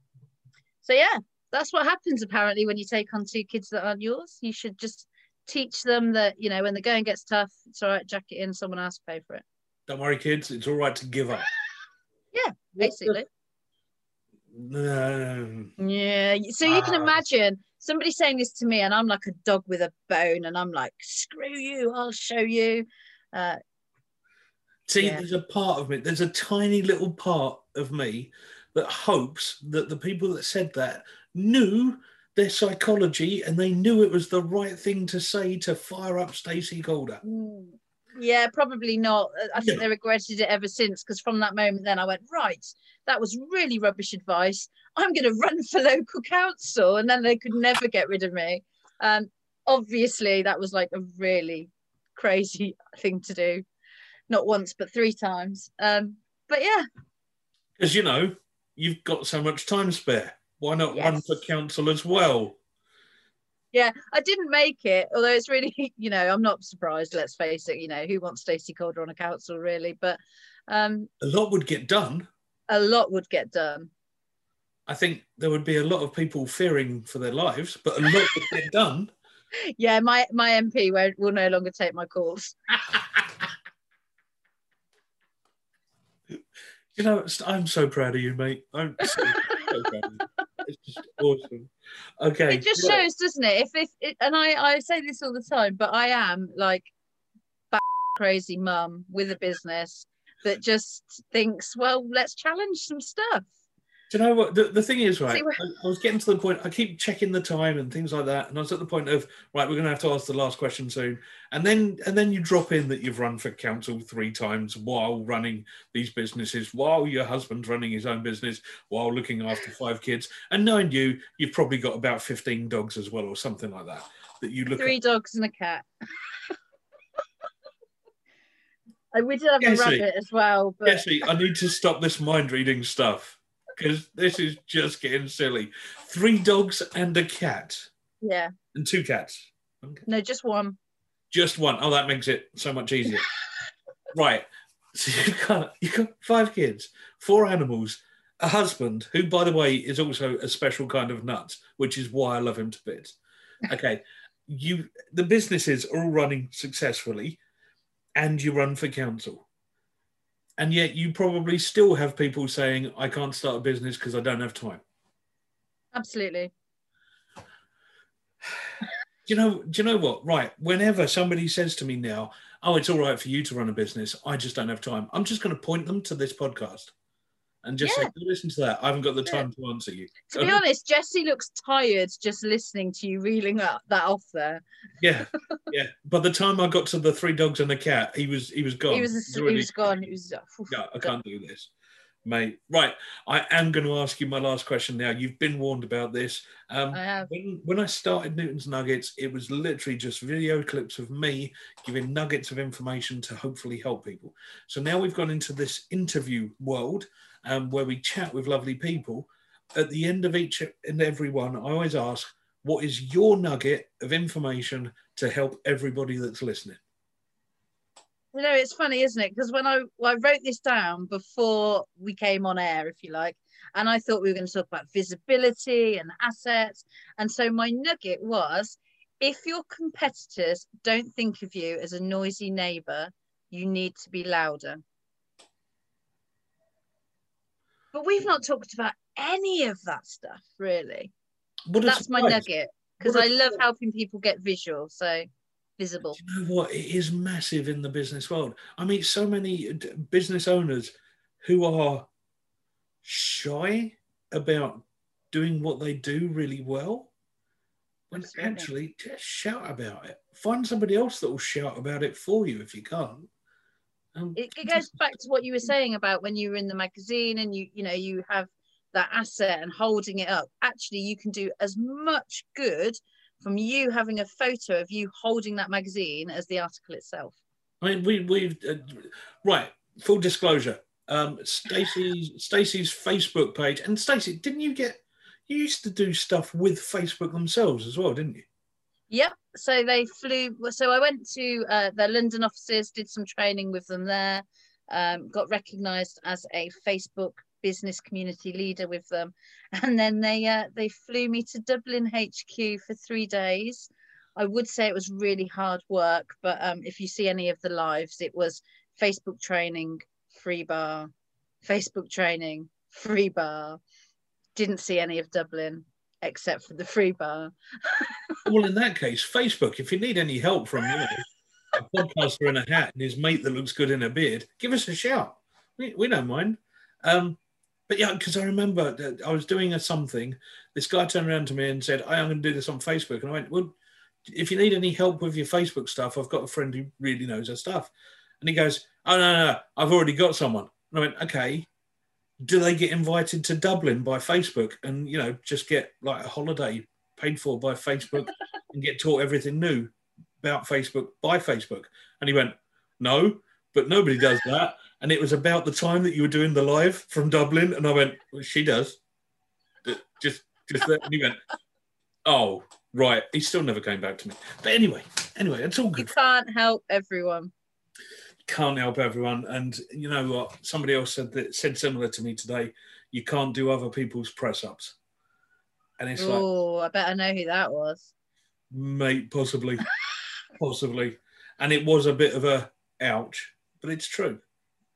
So yeah, that's what happens apparently when you take on two kids that aren't yours. You should just teach them that you know when the going gets tough, it's all right. Jack it in. Someone else pay for it. Don't worry, kids. It's all right to give up. (laughs) yeah, basically. Yeah. So you can ah. imagine somebody saying this to me, and I'm like a dog with a bone, and I'm like, "Screw you! I'll show you." Uh, See, yeah. there's a part of me. There's a tiny little part of me that hopes that the people that said that knew their psychology and they knew it was the right thing to say to fire up Stacey Calder. Mm. Yeah, probably not. I think yeah. they regretted it ever since because from that moment, then I went, right, that was really rubbish advice. I'm going to run for local council. And then they could never get rid of me. Um, obviously, that was like a really crazy thing to do. Not once, but three times. Um, but yeah. Because, you know, you've got so much time spare. Why not yes. run for council as well? Yeah, I didn't make it, although it's really, (laughs) you know, I'm not surprised. Let's face it, you know, who wants Stacey Calder on a council, really? But um, a lot would get done. A lot would get done. I think there would be a lot of people fearing for their lives, but a lot would get done. (laughs) Yeah, my my MP will no longer take my calls. (laughs) you know, I'm so proud of you, mate. I'm so, so proud of you (laughs) it's just awesome. Okay. It just shows, doesn't it? If if it, and I I say this all the time, but I am like (laughs) crazy mum with a business that just thinks, well, let's challenge some stuff. Do you know what the, the thing is, right? I, I, was getting to the point. I keep checking the time and things like that, and I was at the point of right, we're going to have to ask the last question soon, and then and then you drop in that you've run for council three times while running these businesses, while your husband's running his own business, while looking after five kids, and knowing you, you've probably got about fifteen dogs as well, or something like that. That you look three at. dogs and a cat. (laughs) we did have a rabbit as well. But... Jesse, I need to stop this mind reading stuff because this is just getting silly. Three dogs and a cat. Yeah. And two cats. Okay. No, just one. Just one. Oh, that makes it so much easier. (laughs) right. So you've got you've got five kids, four animals, a husband who, by the way, is also a special kind of nut, which is why I love him to bits. Okay. you the businesses are all running successfully and you run for council and yet you probably still have people saying i can't start a business because i don't have time. Absolutely. Do (sighs) you know do you know what? Right whenever somebody says to me now oh it's all right for you to run a business. I just don't have time. I'm just going to point them to this podcast and just yeah. say, listen to that. I haven't got the time yeah. to answer you. To be honest, Jesse looks tired just listening to you reeling that, that off there. Yeah, (laughs) yeah. By the time I got to the three dogs and the cat, he was he was gone. He was, he, already, he was gone. He was. yeah, I can't do this, mate. Right, I am going to ask you my last question now. You've been warned about this. Um, I have. When, when I started Newton's Nuggets, it was literally just video clips of me giving nuggets of information to hopefully help people. So now we've gone into this interview world um, where we chat with lovely people. At the end of each and every one, I always ask, what is your nugget of information to help everybody that's listening? You know, it's funny, isn't it? Because when I, well, I wrote this down before we came on air, if you like, and I thought we were going to talk about visibility and assets. And so my nugget was if your competitors don't think of you as a noisy neighbor, you need to be louder. But we've not talked about any of that stuff, really. What That's my nugget because I love helping people get visual. So visible. You know what? It is massive in the business world. I meet so many business owners who are shy about doing what they do really well. When Absolutely. actually, just shout about it. Find somebody else that will shout about it for you if you can't. Um, it, it (laughs) goes back to what you were saying about when you were in the magazine and you you know you have that asset and holding it up actually you can do as much good from you having a photo of you holding that magazine as the article itself I mean, we we uh, right. Full disclosure. Um, Stacey's Stacey's Facebook page, and Stacey, didn't you get? You used to do stuff with Facebook themselves as well, didn't you? Yep. So they flew. So I went to uh, their London offices, did some training with them there, um, got recognised as a Facebook business community leader with them, (laughs) and then they uh, they flew me to Dublin HQ for three days. I would say it was really hard work, but um, if you see any of the lives, it was Facebook training, free bar, Facebook training, free bar. Didn't see any of Dublin except for the free bar. well, in that case, Facebook. If you need any help from you know, a (laughs) podcaster in a hat and his mate that looks good in a beard, give us a shout. We, we don't mind. Um, but yeah, because I remember that I was doing a something. This guy turned around to me and said, "I'm going to do this on Facebook," and I went, "Well." If you need any help with your Facebook stuff, I've got a friend who really knows her stuff. And he goes, Oh, no, no, no, I've already got someone. And I went, Okay, do they get invited to Dublin by Facebook and, you know, just get like a holiday paid for by Facebook and get taught everything new about Facebook by Facebook? And he went, No, but nobody does that. And it was about the time that you were doing the live from Dublin. And I went, well, She does. Just, just that. And he went, Oh, right. He still never came back to me. But anyway, anyway, it's all good. You can't help everyone. Can't help everyone. And you know what? Somebody else said that said similar to me today. You can't do other people's press ups. And it's like, Oh, I bet I know who that was. mate, possibly, (laughs) possibly. And it was a bit of a ouch, but it's true.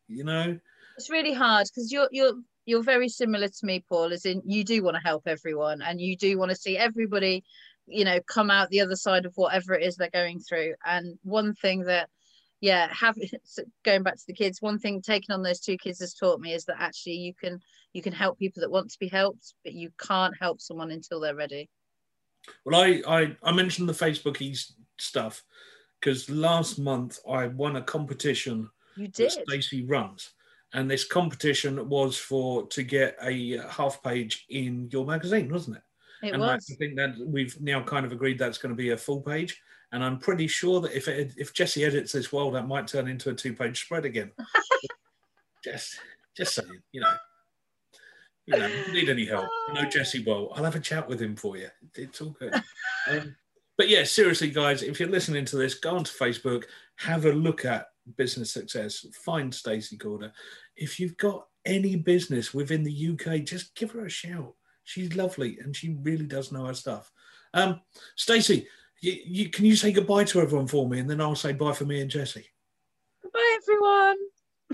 You know, It's really hard because you're you're you're very similar to me, Paul. As in, you do want to help everyone, and you do want to see everybody, you know, come out the other side of whatever it is they're going through. And one thing that, yeah, have (laughs) going back to the kids, one thing taking on those two kids has taught me is that actually you can you can help people that want to be helped, but you can't help someone until they're ready. well, I I, I mentioned the Facebook stuff because last month I won a competition You did. Stacey runs. And this competition was for to get a half page in your magazine, wasn't it? It and I think that we've now kind of agreed that's going to be a full page. And I'm pretty sure that if it, if Jesse edits this well, that might turn into a two page spread again. (laughs) just just saying, you know. You know, need any help, you know Jesse well. I'll have a chat with him for you. It's all good. (laughs) Um, but yeah, seriously, guys, if you're listening to this, go onto Facebook, have a look at business success, find Stacey Calder. If you've got any business within the UK, just give her a shout. She's lovely and she really does know her stuff. Um, Stacey, you, you, can you say goodbye to everyone for me, and then I'll say bye for me and Jesse. Bye, everyone.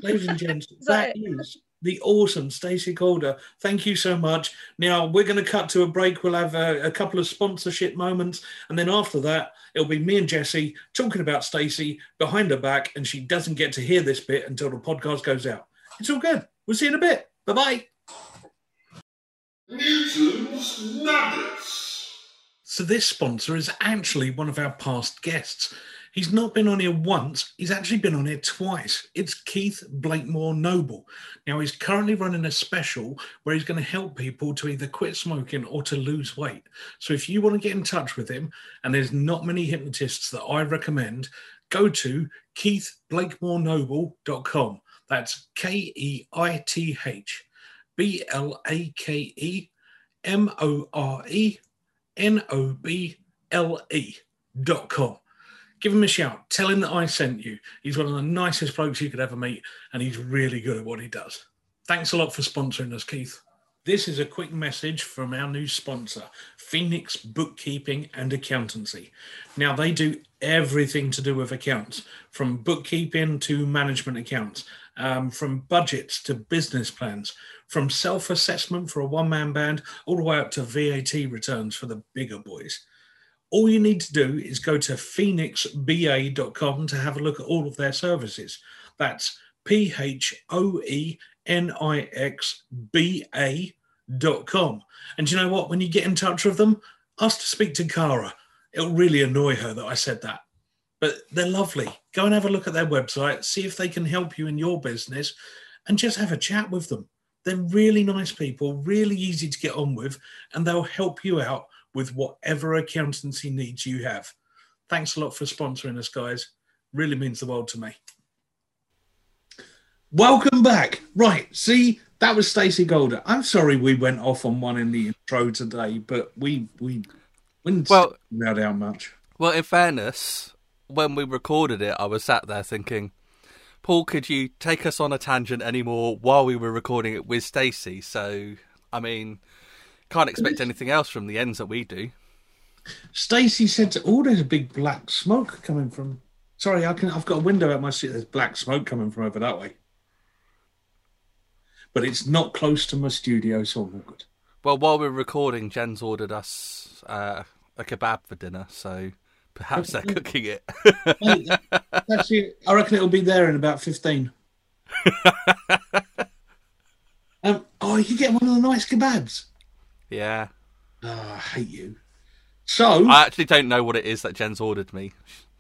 Ladies and (laughs) gents, that that is the awesome Stacey Calder. Thank you so much. Now we're going to cut to a break. We'll have a, a couple of sponsorship moments, and then after that, it'll be me and Jesse talking about Stacey behind her back, and she doesn't get to hear this bit until the podcast goes out. It's all good. We'll see you in a bit. Bye bye. Newton's Nuggets. So this sponsor is actually one of our past guests. He's not been on here once, he's actually been on here twice. It's Keith Blakemore Noble. Now, he's currently running a special where he's going to help people to either quit smoking or to lose weight. So, if you want to get in touch with him, and there's not many hypnotists that I recommend, go to keithblakemorenoble.com. That's K E I T H B L A K E M O R E N O B L E dot com. Give him a shout. Tell him that I sent you. He's one of the nicest blokes you could ever meet, and he's really good at what he does. Thanks a lot for sponsoring us, Keith. This is a quick message from our new sponsor, Phoenix Bookkeeping and Accountancy. Now, they do everything to do with accounts, from bookkeeping to management accounts, um, from budgets to business plans, from self assessment for a one man band, all the way up to VAT returns for the bigger boys all you need to do is go to phoenixba.com to have a look at all of their services. That's P H O E N I X B A dot com. And you know what? When you get in touch with them, ask to speak to Cara. It'll really annoy her that I said that. But they're lovely. Go and have a look at their website, see if they can help you in your business, and just have a chat with them. They're really nice people, really easy to get on with, and they'll help you out with whatever accountancy needs you have. Thanks a lot for sponsoring us, guys. Really means the world to me. Welcome back. Right, see, that was Stacey Calder. I'm sorry we went off on one in the intro today, but we we we didn't Well- well, out much. Well, in fairness, when we recorded it, I was sat there thinking, Paul, could you take us on a tangent anymore while we were recording it with Stacey? So, I mean, can't expect anything else from the ends that we do. Stacey said, to, "Oh, there's a big black smoke coming from." Sorry, I can. I've got a window out my seat. There's black smoke coming from over that way, but it's not close to my studio, so I'm all good. Well, while we're recording, Jen's ordered us uh, a kebab for dinner, so perhaps they're cooking it. Mate, that- that's it. I reckon it'll be there in about fifteen. (laughs) um, oh, you get one of the nice kebabs. yeah. Oh, I hate you. So I actually don't know what it is that Jen's ordered me.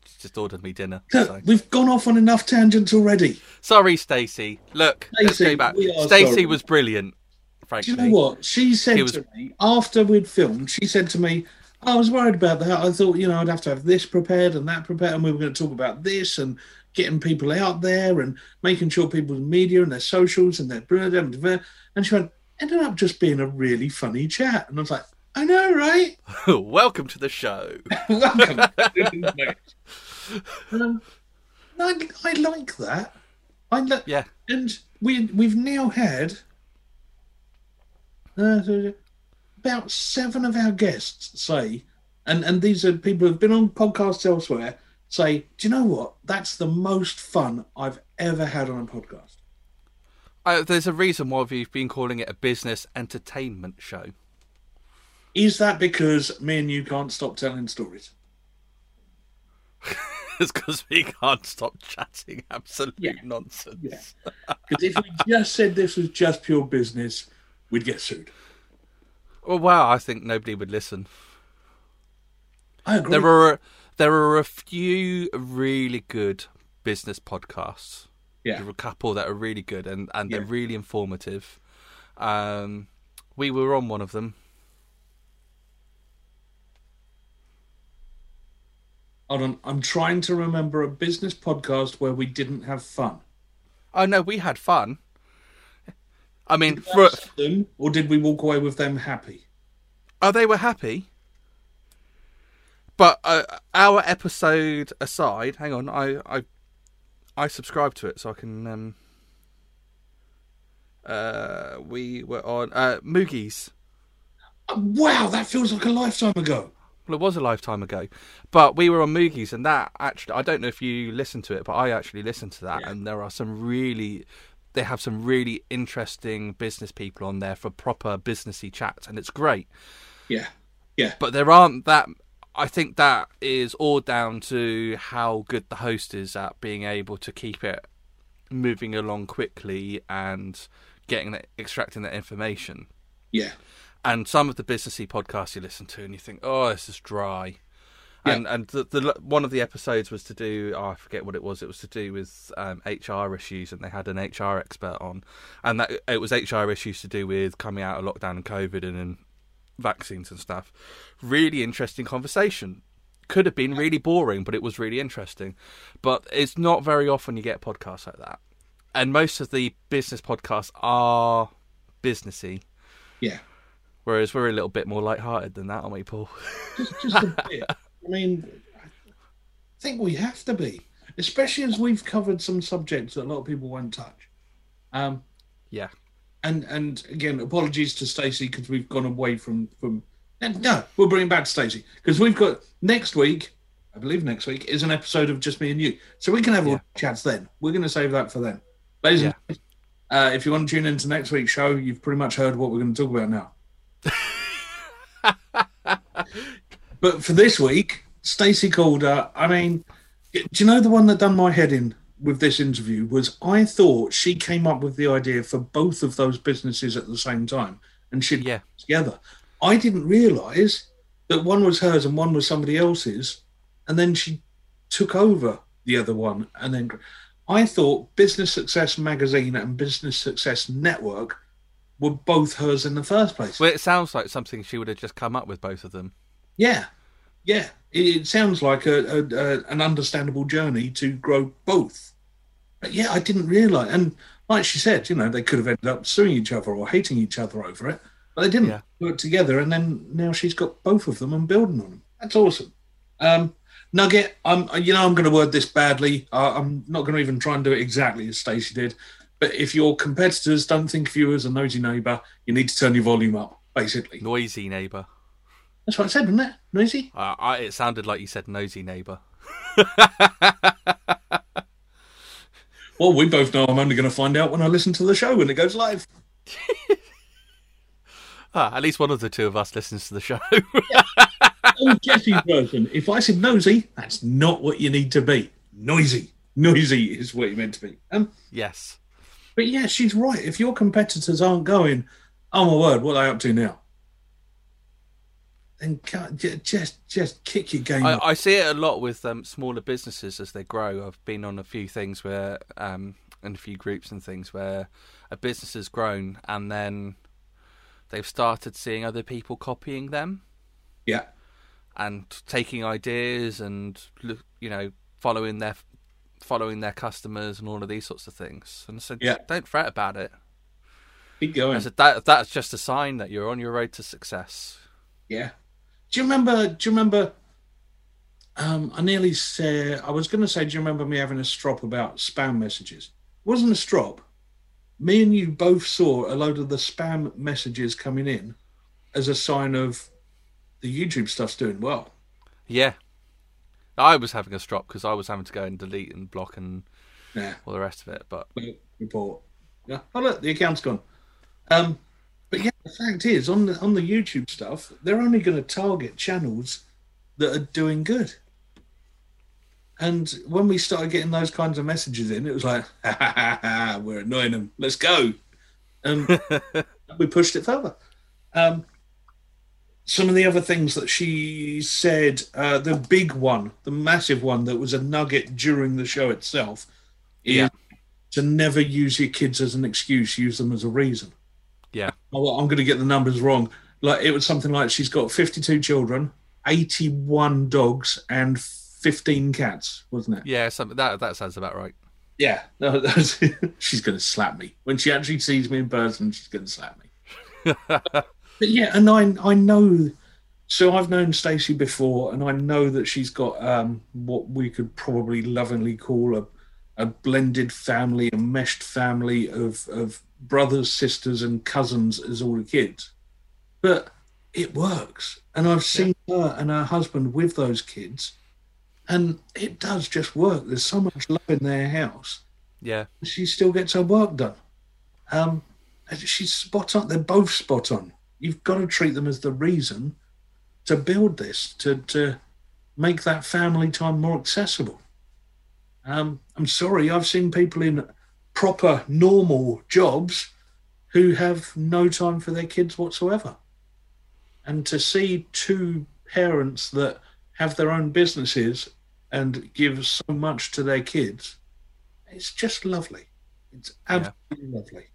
She's just ordered me dinner. look, So. we've gone off on enough tangents already. Sorry, Stacey. Look, Stacey. Stacey was brilliant, Do you know what? She said was- to me after we'd filmed, she said to me, I was worried about that. I thought, you know, I'd have to have this prepared and that prepared, and we were going to talk about this and getting people out there and making sure people's media and their socials and their and she went, ended up just being a really funny chat. And I was like, I know, right? (laughs) Welcome to the show. (laughs) Welcome. um, I, I like that. I li- Yeah. and we we've now had uh, about seven of our guests say, and and these are people who've been on podcasts elsewhere. Say, do you know what? That's the most fun I've ever had on a podcast. Uh, there's a reason why we've been calling it a business entertainment show. Is that because me and you can't stop telling stories? (laughs) it's because we can't stop chatting absolute Yeah. nonsense. Yeah. Because if we just said this was just pure business, we'd get sued. Well, wow, I think nobody would listen. I agree. There are there are a few really good business podcasts. yeah. There are a couple that are really good and, and they're really informative. Um, we were on one of them. Hold on. I'm trying to remember a business podcast where we didn't have fun. Oh no, we had fun. I mean, for, them, or did we walk away with them happy? oh, they were happy. But uh, our episode aside, hang on, I I I subscribe to it so I can. Um, uh, we were on uh, Moogies. Uh, Wow, that feels like a lifetime ago. Well, it was a lifetime ago, but we were on Moogies, and that actually, I don't know if you listened to it, but I actually listened to that, Yeah. and there are some really, they have some really interesting business people on there for proper businessy chats, and it's great. Yeah, yeah, But there aren't that. I think that is all down to how good the host is at being able to keep it moving along quickly and getting that, extracting that information yeah, and some of the businessy podcasts you listen to and you think, oh, this is dry. Yeah. And and the, the one of the episodes was to do oh, I forget what it was. It was to do with um, HR issues, and they had an HR expert on, and that it was HR issues to do with coming out of lockdown and COVID and, and vaccines and stuff. Really interesting conversation. Could have been really boring, but it was really interesting. But it's not very often you get podcasts like that, and most of the business podcasts are businessy. yeah. Whereas we're a little bit more light-hearted than that, aren't we, Paul? Just, just a bit. (laughs) I mean, I think we have to be, especially as we've covered some subjects that a lot of people won't touch. Um, Yeah. and and again, apologies to Stacey because we've gone away from from. and No, we'll bring it back to Stacey because we've got next week. I believe next week is an episode of just me and you, so we can have all Yeah. the chats then. We're going to save that for then, ladies. and Yeah. uh, if you want to tune into next week's show, you've pretty much heard what we're going to talk about now. (laughs) But for this week, Stacey Calder. I mean, do you know the one that done my head in with this interview was I thought she came up with the idea for both of those businesses at the same time, and she'd Yeah. together. I didn't realise that one was hers and one was somebody else's, and then she took over the other one. And then I thought Business Success Magazine and Business Success Network were both hers in the first place. Well, it sounds like something she would have just come up with both of them. Yeah, yeah. It, it sounds like a, a, a an understandable journey to grow both. But yeah, I didn't realise. And like she said, you know, they could have ended up suing each other or hating each other over it, but they didn't Yeah. work together. And then now she's got both of them and building on them. That's awesome. Um, Nugget, I'm, you know, I'm going to word this badly. Uh, I'm not going to even try and do it exactly as Stacey did. But if your competitors don't think of you as a nosy neighbour, you need to turn your volume up. Basically, Noisy neighbour. That's what I said, wasn't it? Noisy. Uh, I, it sounded like you said nosy neighbour. (laughs) Well, we both know I'm only going to find out when I listen to the show when it goes live. (laughs) Ah, at least one of the two of us listens to the show. (laughs) Oh, Jesse's version. If I said nosy, that's not what you need to be. Noisy. Noisy is what you meant to be. Um, yes. but yeah, she's right. If your competitors aren't going, oh my word, what are they up to now? Then j- just just kick your game I. I see it a lot with um, smaller businesses as they grow. I've been on a few things where, um, in a few groups and things where a business has grown and then they've started seeing other people copying them Yeah, and taking ideas and you know following their following their customers and all of these sorts of things. And so Yeah. don't fret about it. keep going. I said that that's just a sign that you're on your road to success. Yeah. Do you remember? Do you remember? Um, I nearly said I was going to say. Do you remember me having a strop about spam messages? It wasn't a strop. Me and you both saw a load of the spam messages coming in as a sign of the YouTube stuff's doing well. Yeah. I was having a strop because I was having to go and delete and block and Yeah. all the rest of it. But report. Yeah. Oh look, the account's gone. Um, the fact is, on the on the YouTube stuff, they're only going to target channels that are doing good. And when we started getting those kinds of messages in, it was like, (laughs) ha, ha, ha, we're annoying them. Let's go. And (laughs) we pushed it further. Um, some of the other things that she said, uh, the big one, the massive one that was a nugget during the show itself, is Yeah. to never use your kids as an excuse, use them as a reason. Yeah, Oh, I'm going to get the numbers wrong. Like it was something like she's got 52 children, 81 dogs, and 15 cats, wasn't it? yeah, something that that sounds about right. Yeah, (laughs) no, she's going to slap me when she actually sees me in person. She's going to slap me. (laughs) but yeah, and I I know. So I've known Stacey before, and I know that she's got um, what we could probably lovingly call a a blended family, a meshed family of of brothers, sisters, and cousins as all the kids. But it works, and I've seen her and her husband with those kids, and it does just work. There's so much love in their house Yeah, she still gets her work done. Um, she's spot on. They're both spot on. You've got to treat them as the reason to build this, to to make that family time more accessible. Um, I'm sorry, I've seen people in proper normal jobs who have no time for their kids whatsoever. And to see two parents that have their own businesses and give so much to their kids, it's just lovely. It's absolutely lovely.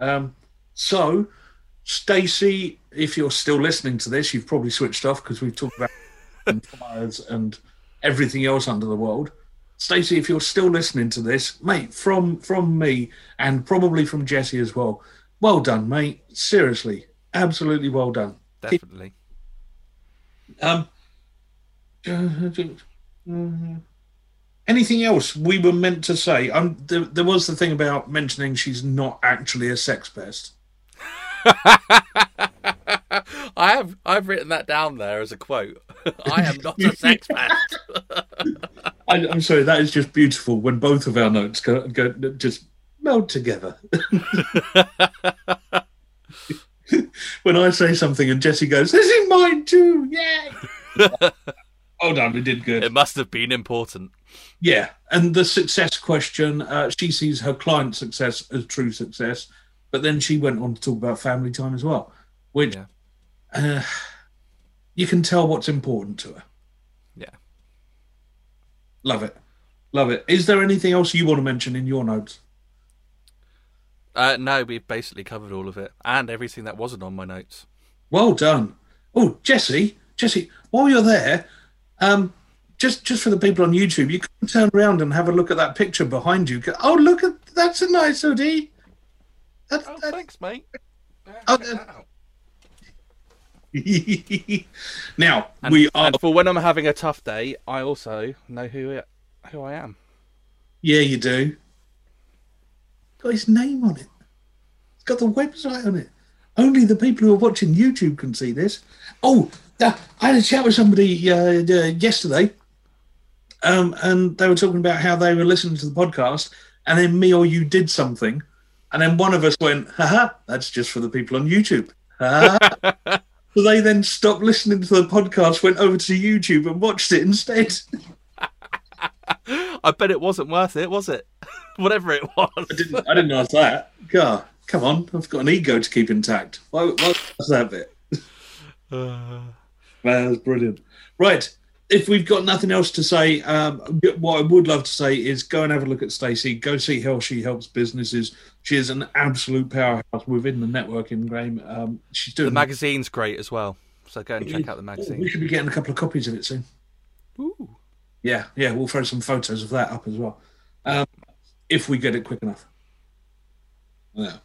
Um, so, Stacey, if you're still listening to this, you've probably switched off because we've talked about (laughs) fires and everything else under the world. Stacey, if you're still listening to this, mate, from from me and probably from Jesse as well, well done, mate. Seriously, absolutely well done. definitely. Um, anything else we were meant to say? Um, there, there was the thing about mentioning she's not actually a sex pest. (laughs) I have I've written that down there as a quote. (laughs) I am not a sex pest. (laughs) I, I'm sorry, that is just beautiful when both of our notes go, go just meld together. (laughs) when I say something and Jesse goes, "This is mine too!" Yay! oh done, we did good. It must have been important. Yeah, and the success question, uh, she sees her client success as true success, but then she went on to talk about family time as well, which Yeah. uh, you can tell what's important to her. Yeah. Love it, love it. Is there anything else you want to mention in your notes? Uh, no, we've basically covered all of it and everything that wasn't on my notes. Well done. Oh, Jesse, Jesse, while you're there, um, just just for the people on YouTube, you can turn around and have a look at that picture behind you. Oh, look at that's a nice hoodie. That, Oh, that- thanks, mate. Oh, that- (laughs) now And, we are. for when I'm having a tough day, I also know who it, who I am. Yeah, you do. Got his name on it. It's got the website on it. Only the people who are watching YouTube can see this. Oh, uh, I had a chat with somebody uh, uh, yesterday, um, and they were talking about how they were listening to the podcast, and then me or you did something, and then one of us went, "Haha, that's just for the people on YouTube." (laughs) Ha ha. so they then stopped listening to the podcast, went over to YouTube, and watched it instead. (laughs) I bet it wasn't worth it, was it? (laughs) Whatever it was. I didn't. I didn't ask that. God, come on! I've got an ego to keep intact. Why? Why was that bit? (sighs) Uh, Man, that's brilliant. Right. If we've got nothing else to say, um, what I would love to say is go and have a look at Stacey. Go see how she helps businesses. She is an absolute powerhouse within the networking game. Um, she's doing the magazine's great as well, so go and check out the magazine. We should be getting a couple of copies of it soon. Ooh. Yeah, yeah, we'll throw some photos of that up as well, um, if we get it quick enough. Yeah.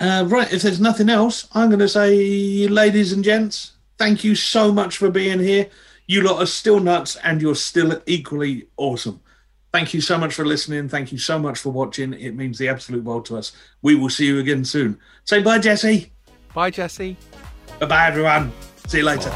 Uh, right, if there's nothing else, I'm going to say, ladies and gents, thank you so much for being here. You lot are still nuts, and you're still equally awesome. Thank you so much for listening. Thank you so much for watching. It means the absolute world to us. We will see you again soon. Say bye, Jesse. Bye, Jesse. Bye bye, everyone. See you later.